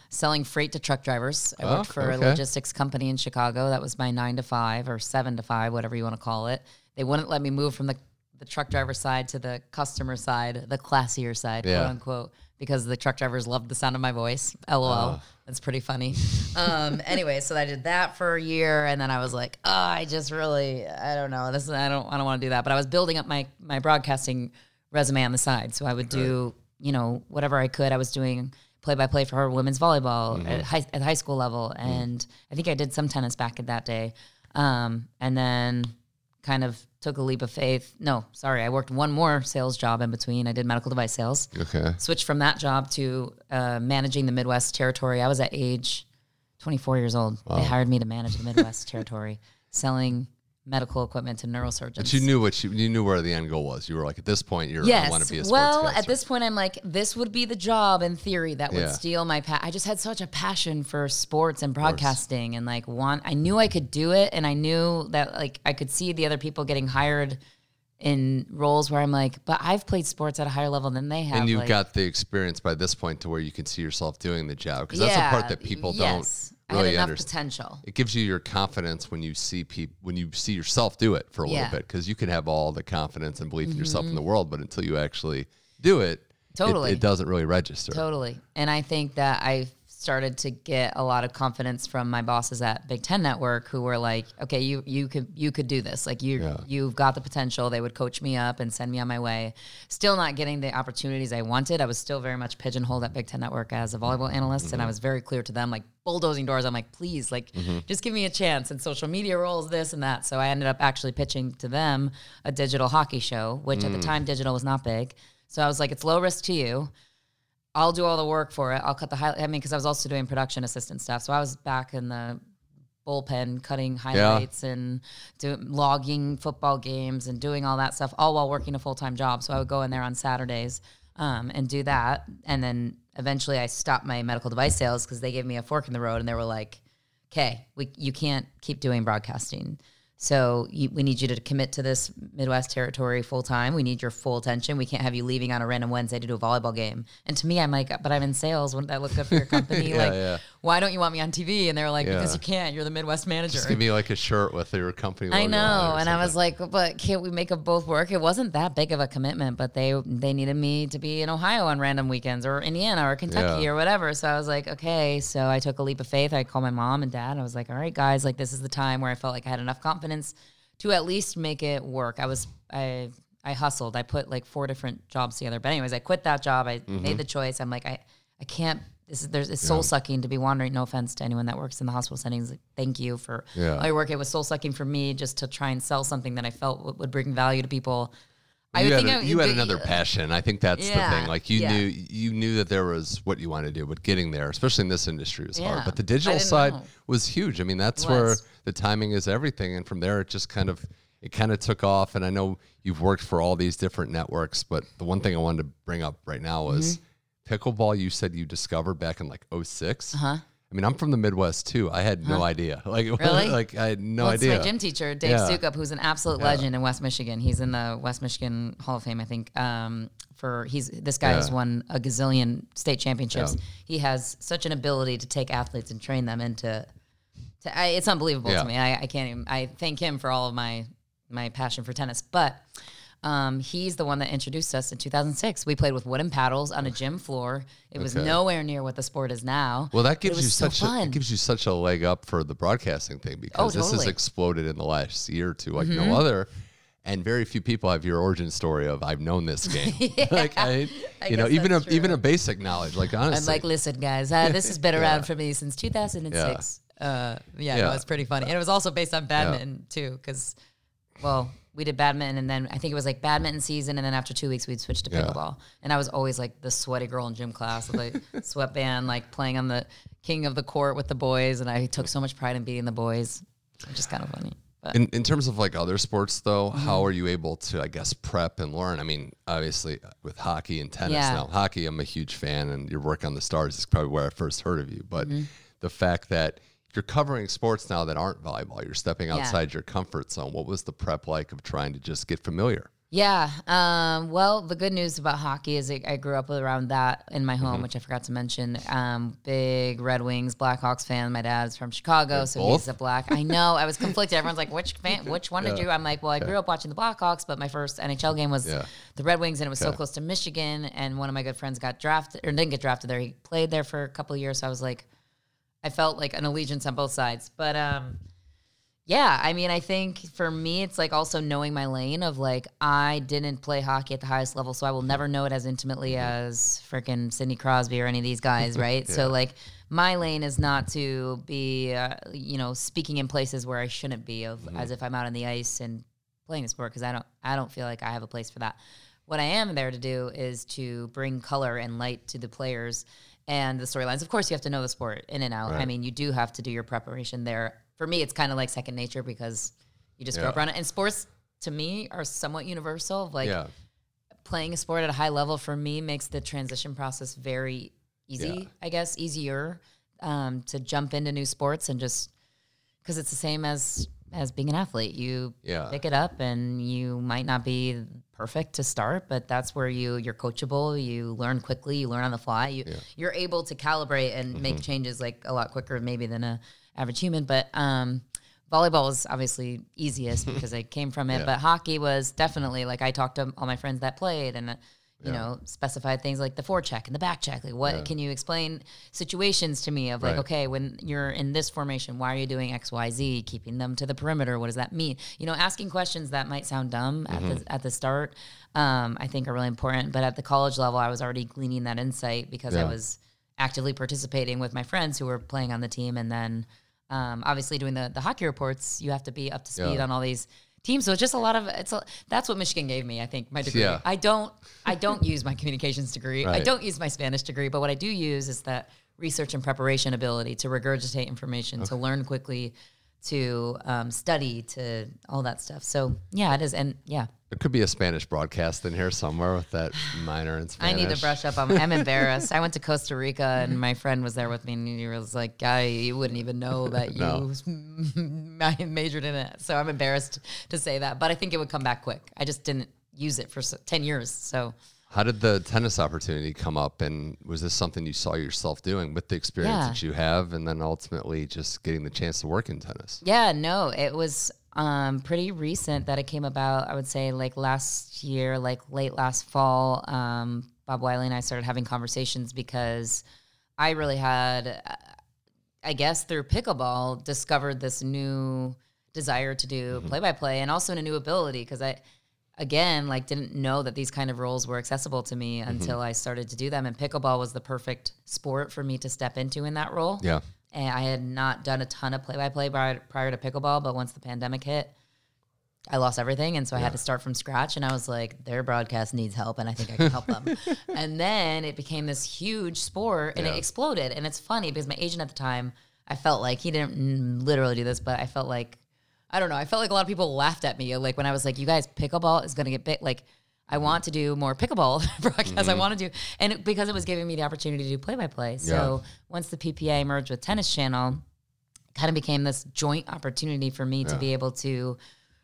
selling freight to truck drivers. I worked Oh, for a logistics company in Chicago. That was my nine to five or seven to five, whatever you want to call it. They wouldn't let me move from the, the truck driver side to the customer side, the classier side, Yeah. quote unquote, because the truck drivers loved the sound of my voice. LOL. That's pretty funny. um, anyway, so I did that for a year, and then I was like, oh, I just really, I don't know, this, I don't, I don't want to do that. But I was building up my my broadcasting resume on the side, so I would do, you know, whatever I could. I was doing play by play for her women's volleyball at, high, at high school level, and I think I did some tennis back in that day, um, and then kind of took a leap of faith. No, sorry, I worked one more sales job in between. I did medical device sales Okay. switched from that job to uh, managing the Midwest territory. I was at age 24 years old. They hired me to manage the Midwest territory, selling medical equipment to neurosurgeons. But you knew what you, you knew where the end goal was. You were like, at this point, you're Yes. I want to be a sportscaster. well, at this point, I'm like, this would be the job in theory that would Yeah. steal my. Pa- I just had such a passion for sports and broadcasting, and like want. I knew I could do it, and I knew that like I could see the other people getting hired in roles where I'm like, but I've played sports at a higher level than they have. and you've like, got the experience by this point to where you can see yourself doing the job because that's the part that people yes. don't I really had enough understand. potential. It gives you your confidence when you see people when you see yourself do it for a little Yeah. Mm-hmm. bit because you can have all the confidence and belief in yourself in the world, but until you actually do it, it- Totally. it, doesn't really register. Totally. And I think that I started to get a lot of confidence from my bosses at Big Ten Network who were like, okay, you you could you could do this. Like you Yeah. you've got the potential. They would coach me up and send me on my way. Still not getting the opportunities I wanted. I was still very much pigeonholed at Big Ten Network as a volleyball analyst. And I was very clear to them, like bulldozing doors. I'm like, please, like just give me a chance. And social media roles, this and that. So I ended up actually pitching to them a digital hockey show, which at the time digital was not big. So I was like, it's low risk to you. I'll do all the work for it. I'll cut the highlight. I mean, because I was also doing production assistant stuff, so I was back in the bullpen cutting highlights and doing logging football games and doing all that stuff, all while working a full time job. So I would go in there on Saturdays um, and do that, and then eventually I stopped my medical device sales because they gave me a fork in the road, and they were like, "Okay, we you can't keep doing broadcasting." So you, we need you to commit to this Midwest territory full time. We need your full attention. We can't have you leaving on a random Wednesday to do a volleyball game. And to me, I'm like, but I'm in sales. Wouldn't that look good for your company? Yeah, like, yeah. Why don't you want me on TV? And they were like, because you can't. You're the Midwest manager. Just give me like a shirt with your company. I logo on it know, and I was like, but can't we make them both work? It wasn't that big of a commitment, but they they needed me to be in Ohio on random weekends or Indiana or Kentucky Yeah. or whatever. So I was like, okay. So I took a leap of faith. I called my mom and dad. I was like, all right, guys, like this is the time where I felt like I had enough confidence to at least make it work. I was I I hustled. I put like four different jobs together. But anyways, I quit that job. I Mm-hmm. made the choice. I'm like, I I can't. This is there's it's soul sucking to be wandering. No offense to anyone that works in the hospital settings. Like, thank you for Yeah. all your work. It was soul sucking for me just to try and sell something that I felt would, would bring value to people. I you would had, think a- I- you had another passion. I think that's the thing. Like you yeah. knew you knew that there was what you wanted to do, but getting there, especially in this industry, was Yeah, hard. But the digital side know. was huge. I mean, that's where the timing is everything, and from there, it just kind of it kind of took off. And I know you've worked for all these different networks, but the one thing I wanted to bring up right now was Mm-hmm. Pickleball. You said you discovered back in like 6 Uh-huh. I mean, I'm from the Midwest too. I had no idea. Like, Really? like I had no well, idea. my gym teacher, Dave Yeah. Sukup, who's an absolute legend in West Michigan. He's in the West Michigan Hall of Fame, I think. Um, for he's this guy has won a gazillion state championships. He has such an ability to take athletes and train them into. To, I, it's unbelievable Yeah. to me. I, I can't even. I thank him for all of my my passion for tennis, but. Um, he's the one that introduced us in 2006. We played with wooden paddles on a gym floor. It was Okay. nowhere near what the sport is now. Well, that gives was you so such a, it gives you such a leg up for the broadcasting thing because this has Oh, totally. Mm-hmm. exploded in the last year or two like no other. And very few people have your origin story of I've known this game. like I, you know, even a that's even a basic knowledge. Like I'm honestly, like, listen, guys, uh, this has been around for me since 2006. Uh, yeah, Yeah. no, it's pretty funny. And it was also based on badminton, too, because, well, we did badminton, and then I think it was like badminton season, and then after two weeks, we'd switch to Yeah. pickleball. And I was always like the sweaty girl in gym class with a sweatband, like playing on the king of the court with the boys. And I took so much pride in beating the boys, which is kind of funny. But in, in terms of like other sports though, Mm-hmm. how are you able to I guess prep and learn? I mean, obviously uh, with hockey and tennis Yeah. now. Hockey, I'm a huge fan, and your work on the Stars is probably where I first heard of you. But Mm-hmm. the fact that you're covering sports now that aren't volleyball, you're stepping Yeah. outside your comfort zone. What was the prep like of trying to just get familiar? Yeah. Um, well, the good news about hockey is I I grew up around that in my Mm-hmm. home, which I forgot to mention. Um, big Red Wings, Blackhawks fan. My dad's from Chicago, so both? he's a black. I know. I was conflicted. Everyone's like, "Which fan? Which one did you?" I'm like, "Well, I grew up watching the Blackhawks, but my first NHL game was Yeah. the Red Wings, and it was so close to Michigan. And one of my good friends got drafted or didn't get drafted there. He played there for a couple of years, so I was like, I felt like an allegiance on both sides. But um, yeah, I mean, I think for me, it's like also knowing my lane of like, I didn't play hockey at the highest level, so I will never know it as intimately as freaking Sidney Crosby or any of these guys, right? So, like, my lane is not to be, uh, you know, speaking in places where I shouldn't be, of as if I'm out on the ice and playing the sport, because I don't, I don't feel like I have a place for that. What I am there to do is to bring color and light to the players and the storylines. Of course, you have to know the sport in and out. I mean, you do have to do your preparation there. For me, it's kind of like second nature because You just grow up Yeah. around it. And sports to me are somewhat universal. Like yeah. playing a sport at a high level for me makes the transition process very easy, Yeah. I guess, easier um, to jump into new sports and just because it's the same as as being an athlete. You Yeah. pick it up and you might not be perfect to start, but that's where you you're coachable. You learn quickly. You learn on the fly. You you're able to calibrate and Mm-hmm. make changes like a lot quicker maybe than a average human. But um, volleyball is obviously easiest because I came from it. Yeah. But hockey was definitely like I talked to all my friends that played and. You know, specified things like the forecheck and the back check. Like, what can you explain situations to me of like, Right. okay, when you're in this formation, why are you doing X, Y, Z? Keeping them to the perimeter. What does that mean? You know, asking questions that might sound dumb at Mm-hmm. the at the start, um, I think are really important. But at the college level, I was already gleaning that insight because I was actively participating with my friends who were playing on the team, and then um, obviously doing the the hockey reports. You have to be up to speed Yeah. on all these teams. So it's just a lot of it's. A, that's what Michigan gave me. I think my degree. Yeah. I don't. I don't use my communications degree. I don't use my Spanish degree. But what I do use is that research and preparation ability to regurgitate information, to learn quickly, to um, study, to all that stuff. So yeah, it is. And yeah, It could be a Spanish broadcast in here somewhere with that minor in Spanish. I need to brush up. I'm, I'm embarrassed. I went to Costa Rica and my friend was there with me, and he was like, "Guy, you wouldn't even know that you No. I majored in it." So I'm embarrassed to say that, but I think it would come back quick. I just didn't use it for ten years. So How did the tennis opportunity come up? And was this something you saw yourself doing with the experience Yeah. that you have and then ultimately just getting the chance to work in tennis? Yeah, no, it was um, pretty recent that it came about. I would say like last year, like late last fall. Um, Bob Whyley and I started having conversations because I really had, uh, I guess, through pickleball, discovered this new desire to do play by play and also a new ability because I. Again, like didn't know that these kind of roles were accessible to me until I started to do them. And pickleball was the perfect sport for me to step into in that role. Yeah. And I had not done a ton of play by play prior to pickleball, but once the pandemic hit, I lost everything. And so I had to start from scratch. And I was like, their broadcast needs help, and I think I can help them. and then it became this huge sport and Yeah. it exploded. And it's funny because my agent at the time, I felt like he didn't mm, literally do this, but I felt like, I don't know, I felt like a lot of people laughed at me. Like when I was like, you guys, pickleball is going to get big. Like, I mm-hmm. want to do more pickleball broadcasts. I mm-hmm. want to do, and it, because it was giving me the opportunity to do play by play. So once the PPA merged with Tennis Channel, kind of became this joint opportunity for me to be able to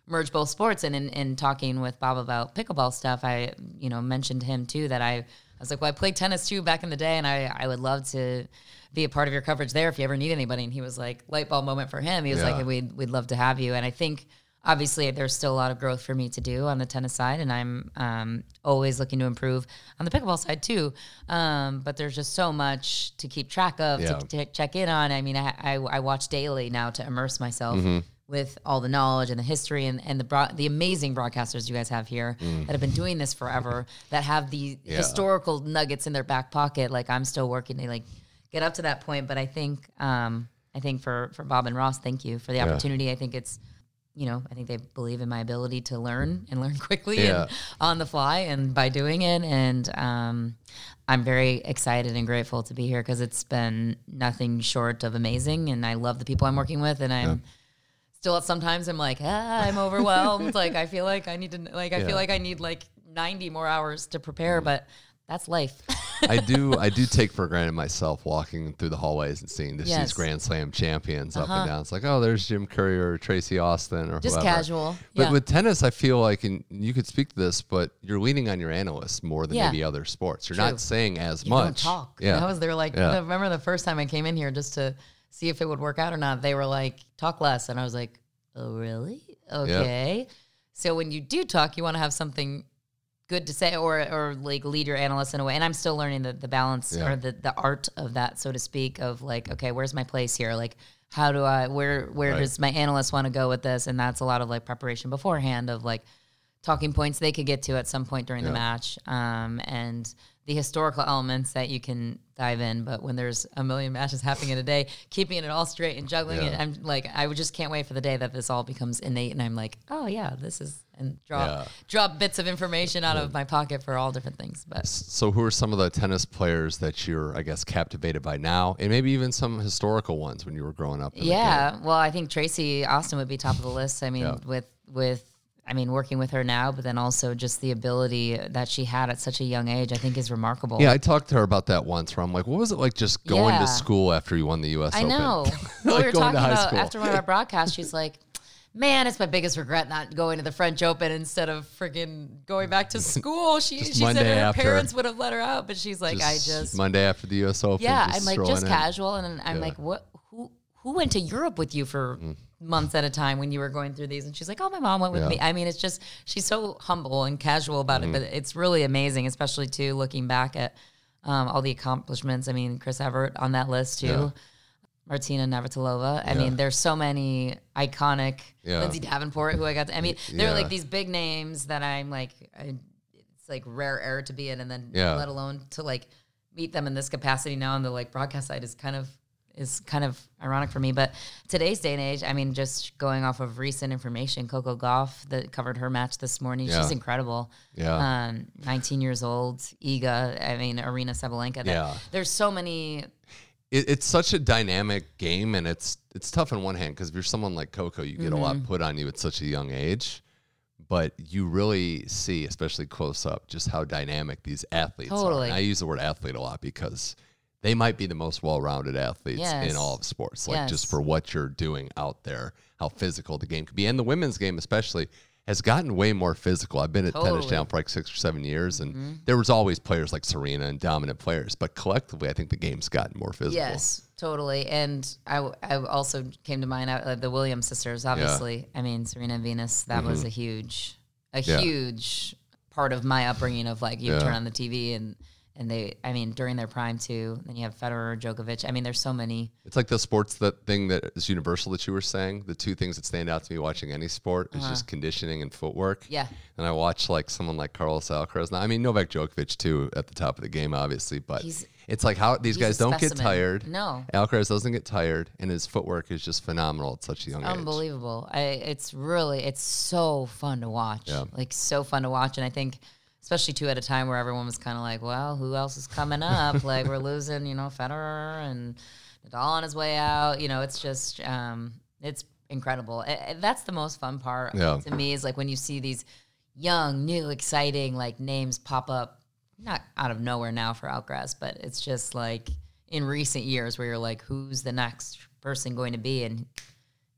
merge both sports. And in, in talking with Bob about pickleball stuff, I, you know, mentioned to him too that I, I was like, well, I played tennis too back in the day, and I, I would love to be a part of your coverage there if you ever need anybody. And he was like, light bulb moment for him. He was Yeah. like, we'd, we'd love to have you. And I think obviously there's still a lot of growth for me to do on the tennis side, and I'm um, always looking to improve on the pickleball side too. Um, but there's just so much to keep track of, Yeah. to, to check in on. I mean, I, I, I watch daily now to immerse myself Mm-hmm. With all the knowledge and the history and, and the broad, the amazing broadcasters you guys have here that have been doing this forever, that have the Mm. Yeah. historical nuggets in their back pocket. Like I'm still working to like get up to that point, but I think um, I think for for Bob and Ross, thank you for the opportunity. I think it's you know, I think they believe in my ability to learn and learn quickly Yeah. and on the fly and by doing it. And um, I'm very excited and grateful to be here because it's been nothing short of amazing. And I love the people I'm working with. And I'm still sometimes I'm like, ah, I'm overwhelmed. like, I feel like I need to, like, I Yeah. feel like I need like 90 more hours to prepare, but that's life. I do I do take for granted myself walking through the hallways and seeing this, Yes. these Grand Slam champions up and down. It's like, oh, there's Jim Courier or Tracy Austin or Just whoever. casual. But yeah. with tennis, I feel like, and you could speak to this, but you're leaning on your analysts more than Yeah. maybe other sports. You're True. not saying as you much. don't talk. Yeah. I was there like, Yeah. I remember the first time I came in here just to see if it would work out or not. They were like, talk less. And I was like, oh, really? Okay. So when you do talk, you want to have something good to say or, or like lead your analyst in a way. And I'm still learning the, the balance Yeah. or the, the art of that, so to speak, of like, okay, where's my place here? Like, how do I, where, where Right. does my analyst want to go with this? And that's a lot of like preparation beforehand of like, talking points they could get to at some point during the match. Um, and the historical elements that you can dive in, but when there's a million matches happening in a day, keeping it all straight and juggling it, I'm like, I just can't wait for the day that this all becomes innate, and I'm like, oh yeah, this is, and drop Yeah. drop bits of information out of my pocket for all different things. But So, who are some of the tennis players that you're, I guess, captivated by now, and maybe even some historical ones when you were growing up? in the game? Yeah, well, I think Tracy Austin would be top of the list. I mean, Yeah. with with I mean, working with her now, but then also just the ability that she had at such a young age, I think is remarkable. Yeah, I talked to her about that once. Where I'm like, what was it like just going Yeah. to school after you won the U.S. Open? I Open? know. Like we were going to talking high about school. after one of our broadcasts. She's like, "Man, it's my biggest regret not going to the French Open instead of freaking going back to school." She Just she said her after. parents would have let her out, but she's like, "I just Monday after the U.S. Open. yeah." just I'm like just casual, and I'm like, "What? Who?" Went to Europe with you for months at a time when you were going through these? And she's like, "Oh, my mom went with Yeah. me." I mean, it's just she's so humble and casual about Mm-hmm. it, but it's really amazing, especially too looking back at um, all the accomplishments. I mean, Chris Evert on that list too. Yeah. Martina Navratilova. I mean, there's so many iconic Yeah. Lindsay Davenport who I got. To, I mean, they're Yeah. like these big names that I'm like, I, it's like rare air to be in, and then Yeah. let alone to like meet them in this capacity now on the like broadcast side is kind of is kind of ironic for me. But today's day and age, I mean, just going off of recent information, Coco Gauff that covered her match this morning, Yeah. she's incredible. Yeah. Um, 19 years old, Iga, I mean, Aryna Sabalenka. Yeah. There's so many it, it's such a dynamic game, and it's it's tough on one hand because if you're someone like Coco, you get a lot Mm-hmm. put on you at such a young age. But you really see, especially close up, just how dynamic these athletes are. And I use the word athlete a lot because they might be the most well-rounded athletes Yes. in all of sports. Like just for what you're doing out there, how physical the game can be, and the women's game especially has gotten way more physical. I've been at tennis Totally. channel for like six or seven years, and Mm-hmm. there was always players like Serena and dominant players, but collectively, I think the game's gotten more physical. Yes, totally. And I, I also came to mind uh, the Williams sisters. Obviously, I mean Serena and Venus. That was a huge, a Mm-hmm. Yeah. huge part of my upbringing. Of like you Yeah. turn on the TV and and they. I mean during their prime too. Then you have Federer, Djokovic. I mean there's so many. It's like the sports that thing that is universal that you were saying. The two things that stand out to me watching any sport is just conditioning and footwork. Uh-huh. Yeah. And I watch like someone like Carlos Alcaraz. Now, I mean Novak Djokovic too at the top of the game, obviously, but He's- it's like how these guys don't get tired. No. Alcaraz doesn't get tired, and his footwork is just phenomenal at such a young age. unbelievable. I, it's really it's so fun to watch. Yeah. Like so fun to watch, and I think especially two at a time where everyone was kind of like, well, who else is coming up? like we're losing, you know, Federer and Nadal on his way out. You know, it's just um, it's incredible. I- I- that's the most fun part Yeah. to me is like when you see these young, new, exciting like names pop up, not out of nowhere now for Alcaraz, but it's just like in recent years where you're like, who's the next person going to be? And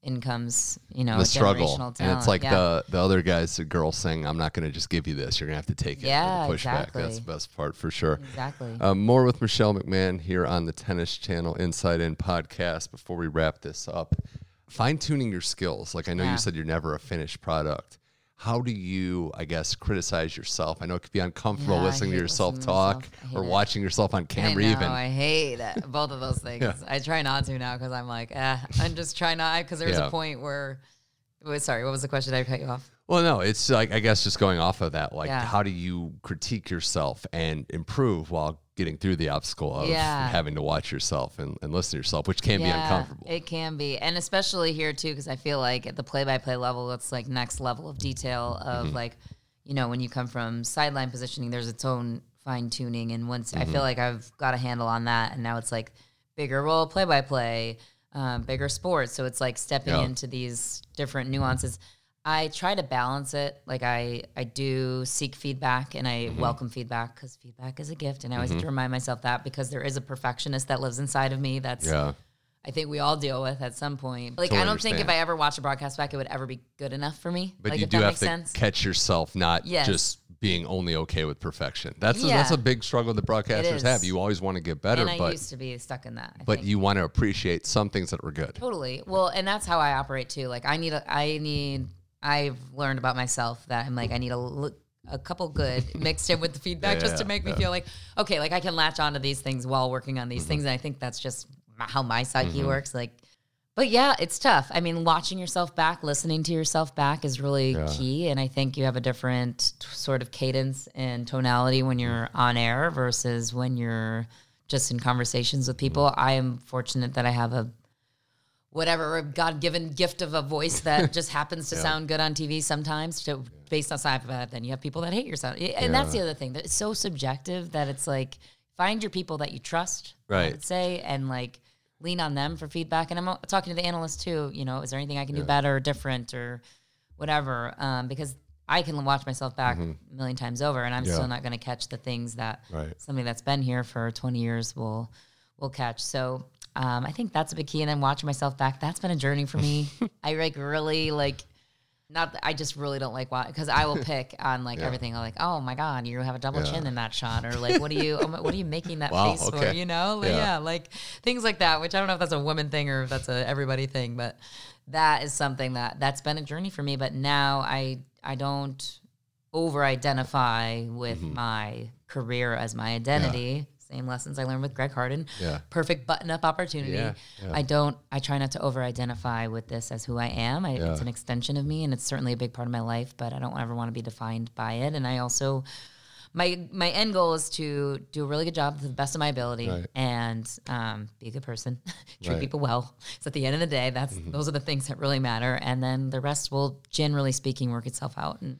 in comes, you know, the struggle, and it's like yeah. the the other guys, the girls saying, "I'm not going to just give you this. You're going to have to take it." Yeah, pushback. exactly. That's the best part for sure. exactly. Um, more with Michelle McMahon here on the Tennis Channel Inside In podcast. Before we wrap this up, fine tuning your skills. Like I know Yeah. you said you're never a finished product. How do you, I guess, criticize yourself? I know it could be uncomfortable Yeah, listening to yourself listening to talk myself. Or it. watching yourself on I camera. know, even I hate it. both of those things. Yeah. I try not to now because I'm like, eh, I'm just trying not because there's Yeah. a point where. Sorry, what was the question? I cut you off? Well, no, it's like I guess just going off of that. Like, how do you critique yourself and improve while getting through the obstacle of Yeah. having to watch yourself and, and listen to yourself, which can be uncomfortable. It can be, and especially here too, because I feel like at the play-by-play level, it's like next level of detail of Mm-hmm. like, you know, when you come from sideline positioning, there's its own fine tuning, and once I Mm-hmm. feel like I've got a handle on that, and now it's like bigger role play-by-play, um, bigger sports, so it's like stepping Yeah. into these different nuances. I try to balance it. Like I, I do seek feedback and I Mm-hmm. welcome feedback because feedback is a gift, and I always have to remind myself that because there is a perfectionist that lives inside of me. That's yeah. I think we all deal with at some point. Like Totally I don't think if. I ever watch a broadcast back, it would ever be good enough for me. But like you if do that have makes to sense. catch yourself not Yes. just being only okay with perfection. That's a, that's a big struggle that broadcasters have. You always want to get better, and I but used to be stuck in that. I but think. you want to appreciate some things that were good. totally well, and that's how I operate too. Like I need a, I need. I've learned about myself that I'm like I need a li- a couple good mixed in with the feedback Yeah, just to yeah, make me feel like okay, like I can latch onto these things while working on these mm-hmm. things. And I think that's just how my psyche mm-hmm. works. Like, but yeah, it's tough. I mean, watching yourself back, listening to yourself back is really key. And I think you have a different t- sort of cadence and tonality when you're mm. on air versus when you're just in conversations with people. Mm. I am fortunate that I have a whatever God given gift of a voice that just happens to sound good on TV sometimes. So based on side of that, then you have people that hate your sound. And that's the other thing that it's so subjective that it's like find your people that you trust. I Right. would say and like lean on them for feedback. And I'm talking to the analysts too. You know, is there anything I can do better, or different, or whatever? Um, because I can watch myself back a million times over, and I'm Yeah. still not going to catch the things that Right. somebody that's been here for 20 years will will catch. So um, I think that's a big key. And then watching myself back, that's been a journey for me. I like really like. Not I just really don't like watch because I will pick on like everything. I'm like, oh my god, you have a double chin in that shot, or like, what are you, oh my- what are you making that Wow, face for? You know, like, Yeah. yeah, like things like that. Which I don't know if that's a woman thing or if that's a everybody thing, but that is something that that's been a journey for me. But now I I don't over identify with Mm-hmm. my career as my identity. Same lessons I learned with Greg Harden. Yeah. Perfect button up opportunity. Yeah, yeah. I don't, I try not to over identify with this as who I am. I, Yeah. It's an extension of me and it's certainly a big part of my life, but I don't ever want to be defined by it. And I also, my my end goal is to do a really good job to the best of my ability Right. and um, be a good person, treat Right. Mm-hmm. people well. So at the end of the day, that's those are the things that really matter, and then the rest will, generally speaking, work itself out and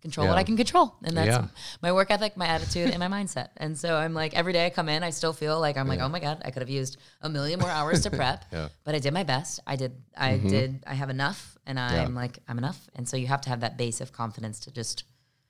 control what I can control, and that's Yeah. my work ethic, my attitude, and my mindset. And so I'm like every day I come in, I still feel like I'm like, oh my god, I could have used a million more hours to prep, Yeah. Mm-hmm. but I did my best. I did, I did, I have enough, and I'm like, I'm enough. And so you have to have that base of confidence to just,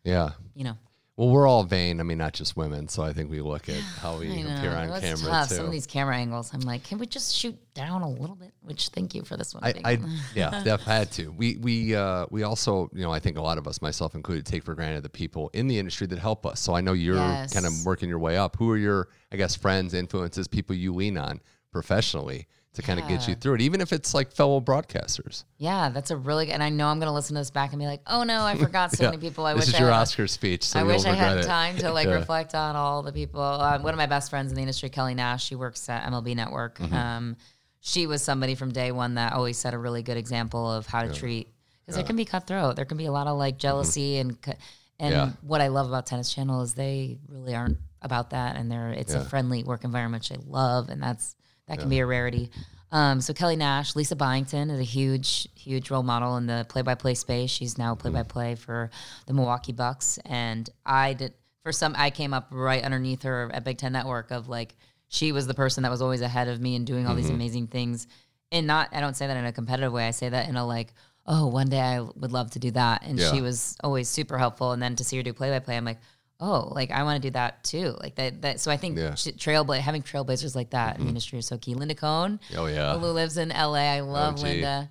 Yeah. you know. Well, we're all vain. I mean, not just women. So I think we look at how we I know. appear on camera tough. too. Some of these camera angles, I'm like, can we just shoot down a little bit? Which, thank you for this one. I, I yeah, def had to. We we uh, we also, you know, I think a lot of us, myself included, take for granted the people in the industry that help us. So I know you're Yes. kind of working your way up. Who are your, I guess, friends, influences, people you lean on professionally to kind of get you through it, even if it's like fellow broadcasters. yeah, that's a really good. And I know I'm going to listen to this back and be like, oh no, I forgot so Yeah. many people. I this wish is I your had- Oscar speech. So I wish I had it. time to like Yeah. reflect on all the people. Um, one of my best friends in the industry, Kelly Nash, she works at MLB Network. Mm-hmm. Um, she was somebody from day one that always set a really good example of how to treat because there can be cutthroat. There can be a lot of like jealousy and cu- and Mm-hmm. Yeah. what I love about Tennis Channel is they really aren't about that, and they're it's a friendly work environment, which I love, and that's that can be a rarity. Um, so Kelly Nash, Lisa Byington is a huge, huge role model in the play-by-play space. She's now play-by-play for the Milwaukee Bucks, and I did for some. I came up right underneath her at Big Ten Network of like she was the person that was always ahead of me and doing all these amazing things. And not, I don't say that in a competitive way. I say that in a like, oh, one day I would love to do that. And Yeah. she was always super helpful. And then to see her do play-by-play, I'm like, oh, like I want to do that too. Like that. That. So I think Yeah. trailbla- having trailblazers like that in the industry is so key. Linda Cohn, Oh yeah. who lives in LA. I love OG. Linda.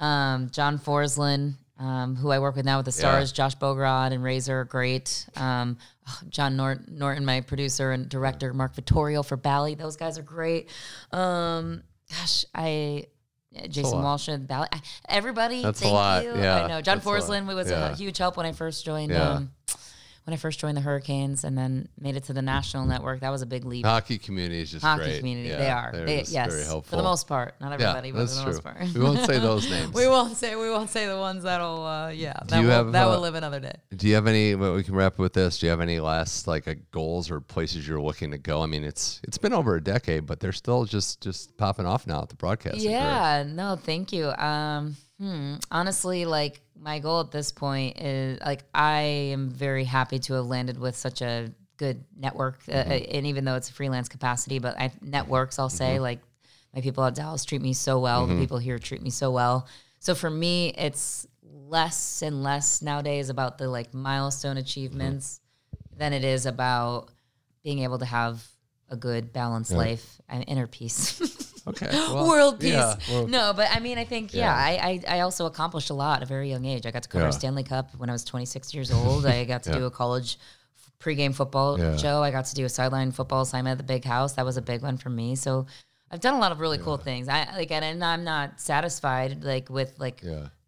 Um, John Forslund, um, who I work with now with the Stars, Josh Bogorad and Razor, are great. Um, oh, John Nort- Norton, my producer and director, Mark Vittorio for Bally. Those guys are great. Um, gosh, I. Jason. Walsh and Bally. Everybody, That's a thank lot, you. yeah, I know. John that's a lot, Forslund was yeah. a huge help when I first joined. Yeah. When I first joined the Hurricanes and then made it to the national network, that was a big leap. Hockey community is just Hockey great. community, Yeah, they are. They're They, yes, very helpful for the most part. Not Yeah, everybody, but for the true. most part. We won't say those names. we won't say we won't say the ones that'll uh, yeah that you will have, that uh, will live another day. Do you have any? Well, we can wrap with this. Do you have any last like uh, goals or places you're looking to go? I mean, it's it's been over a decade, but they're still just just popping off now at the broadcasting. career. Yeah, no, thank you. Um, hmm, honestly, like my goal at this point is like I am very happy to have landed with such a good network, uh, mm-hmm. uh and even though it's a freelance capacity, but I networks, I'll say mm-hmm. like my people at Dallas treat me so well. The mm-hmm. people here treat me so well. So for me, it's less and less nowadays about the like milestone achievements than it is about being able to have a good balanced life and inner peace. Okay. well, world peace. yeah, well- no, but I mean, I think yeah, Yeah. I, I I also accomplished a lot at a very young age. I got to cover Yeah. a Stanley Cup when I was 26 years old. I got to do a college pregame football show. I got to do a sideline football assignment at the Big House. That was a big one for me. So I've done a lot of really cool things. I like, and, I'm not satisfied like with like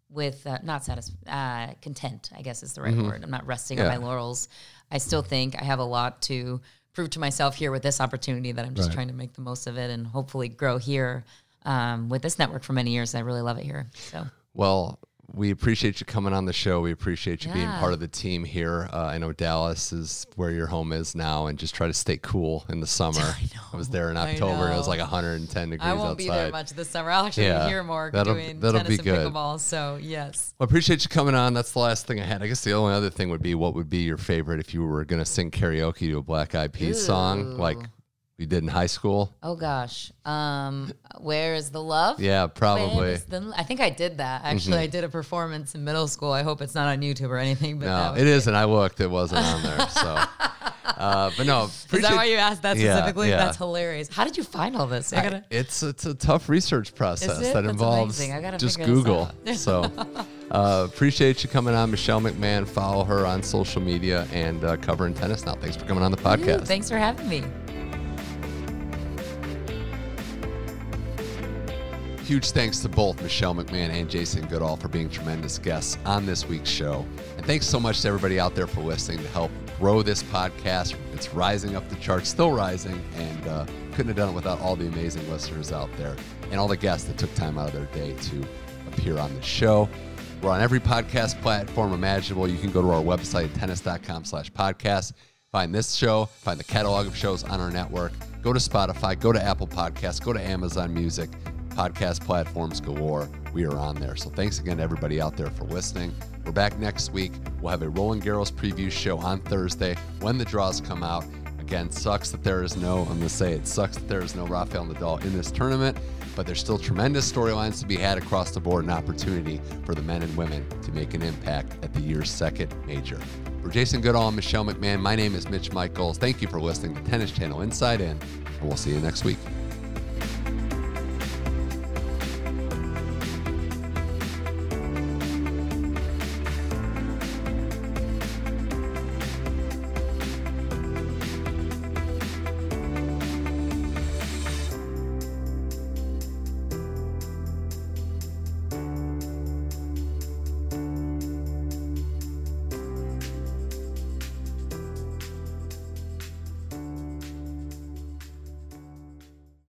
with uh, not satisfied, uh, content. I guess is the right word. I'm not resting on Mm-hmm. My laurels. I still think I have a lot to prove to myself here with this opportunity that I'm just Right. trying to make the most of it and hopefully grow here. um, with this network for many years. I really love it here. So Well, we appreciate you coming on the show. We appreciate you being part of the team here. Uh, I know Dallas is where your home is now, and just try to stay cool in the summer. I, know, I was there in October. It was like 110 degrees I won't outside. be there much this summer. I'll actually Yeah, be here more that'll- doing that'll tennis be and good. pickleball. So yes. Well, I appreciate you coming on. That's the last thing I had. I guess the only other thing would be what would be your favorite if you were going to sing karaoke to a Black Eyed Peas song like You did in high school. Oh gosh. Um, where is the love? Yeah, probably. Mm-hmm. the- I think I did that. Actually, I did a performance in middle school. I hope it's not on YouTube or anything. But No, it isn't. I looked. It wasn't on there. So, uh, but no. Is that why you asked that specifically? yeah. That's hilarious. How did you find all this? I gotta, It's it's a tough research process that That's involves. I just Google. so, uh, appreciate you coming on, Michelle McMahon. Follow her on social media and uh, covering tennis now. Thanks for coming on the podcast. Ooh, thanks for having me. Huge thanks to both Michelle McMahon and Jason Goodall for being tremendous guests on this week's show. And thanks so much to everybody out there for listening to help grow this podcast. It's rising up the charts, still rising, and uh, couldn't have done it without all the amazing listeners out there and all the guests that took time out of their day to appear on the show. We're on every podcast platform imaginable. You can go to our website, tennis.com slash podcast. Find this show, find the catalog of shows on our network. Go to Spotify, go to Apple Podcasts, go to Amazon Music, podcast platforms galore. We are on there. So thanks again to everybody out there for listening. We're back next week. We'll have a Roland Garros preview show on Thursday when the draws come out. Again, sucks that there is no, I'm going to say it sucks that there is no Rafael Nadal in this tournament, but there's still tremendous storylines to be had across the board and opportunity for the men and women to make an impact at the year's second major. For Jason Goodall and Michelle McMahon, my name is Mitch Michals. Thank you for listening to Tennis Channel Inside In, and we'll see you next week.